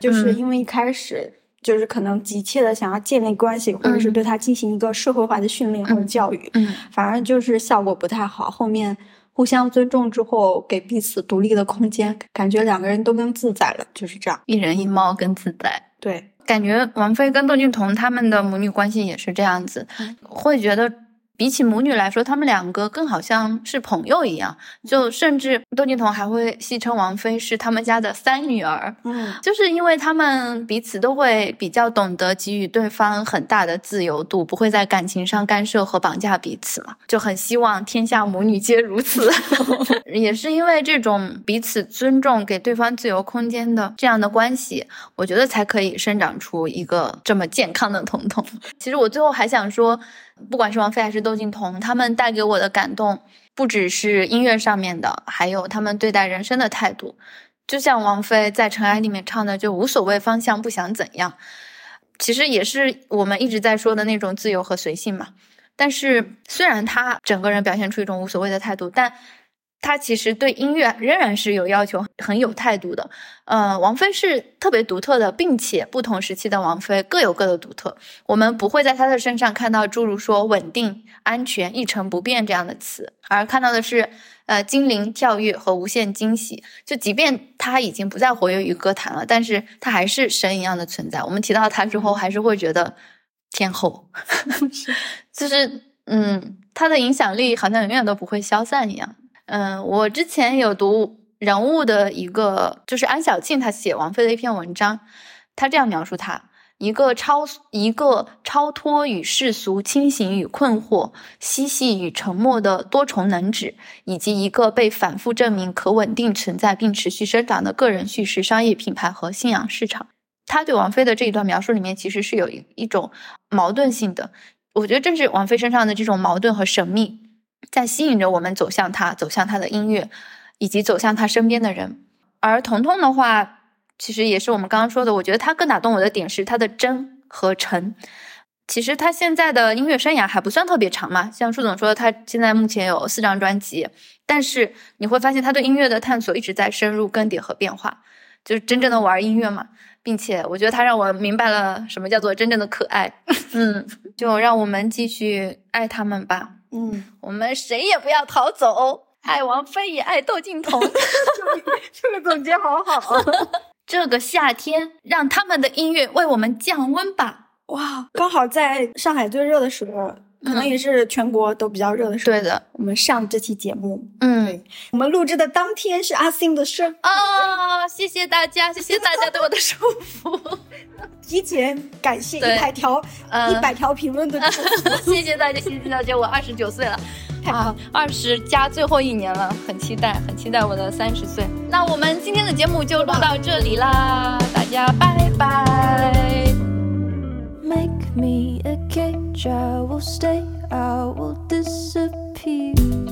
就是因为一开始就是可能急切的想要建立关系，或者是对他进行一个社会化的训练或者教育，嗯，反而就是效果不太好。后面互相尊重之后，给彼此独立的空间，感觉两个人都更自在了，就是这样。一人一猫更自在。对，感觉王菲跟窦靖童他们的母女关系也是这样子，会觉得比起母女来说，他们两个更好像是朋友一样。就甚至窦靖童还会戏称王菲是他们家的三女儿，嗯，就是因为他们彼此都会比较懂得给予对方很大的自由度，不会在感情上干涉和绑架彼此嘛，就很希望天下母女皆如此。也是因为这种彼此尊重、给对方自由空间的这样的关系，我觉得才可以生长出一个这么健康的彤彤。其实我最后还想说，不管是王菲还是窦靖童，他们带给我的感动，不只是音乐上面的，还有他们对待人生的态度。就像王菲在《尘埃》里面唱的，就无所谓方向，不想怎样，其实也是我们一直在说的那种自由和随性嘛。但是虽然她整个人表现出一种无所谓的态度，但她其实对音乐仍然是有要求、很有态度的。呃，王菲是特别独特的，并且不同时期的王菲各有各的独特。我们不会在她的身上看到诸如说稳定、安全、一成不变这样的词，而看到的是呃精灵、跳跃和无限惊喜。就即便她已经不再活跃于歌坛了，但是她还是神一样的存在。我们提到她之后，还是会觉得天后，就是嗯，她的影响力好像永远都不会消散一样。嗯，我之前有读人物的一个，就是安小庆他写王菲的一篇文章，他这样描述她：一个超一个超脱与世俗、清醒与困惑、嬉戏与沉默的多重能指，以及一个被反复证明可稳定存在并持续生长的个人叙事、商业品牌和信仰市场。他对王菲的这一段描述里面，其实是有一一种矛盾性的。我觉得正是王菲身上的这种矛盾和神秘，在吸引着我们走向他，走向他的音乐，以及走向他身边的人。而彤彤的话，其实也是我们刚刚说的，我觉得她更打动我的点是她的真和诚。其实他现在的音乐生涯还不算特别长嘛，像舒总说，他现在目前有四张专辑，但是你会发现他对音乐的探索一直在深入更迭和变化，就是真正的玩音乐嘛，并且我觉得他让我明白了什么叫做真正的可爱，嗯，就让我们继续爱他们吧，嗯，我们谁也不要逃走，爱王菲也爱窦靖童，这个总结好好。这个夏天让他们的音乐为我们降温吧。哇，刚好在上海最热的时候，可能也是全国都比较热的时候。对的，我们上这期节目，嗯，我们录制的当天是阿 Sim 的生哦，谢谢大家，谢谢大家对我的祝福，提前感谢一百条一百条评论的祝福，谢谢大家，谢谢大家，我二十九岁了，啊，二十加最后一年了，很期待，很期待我的三十岁。那我们今天的节目就录到这里啦，大家拜拜。Make me a cage, I will stay, I will disappear.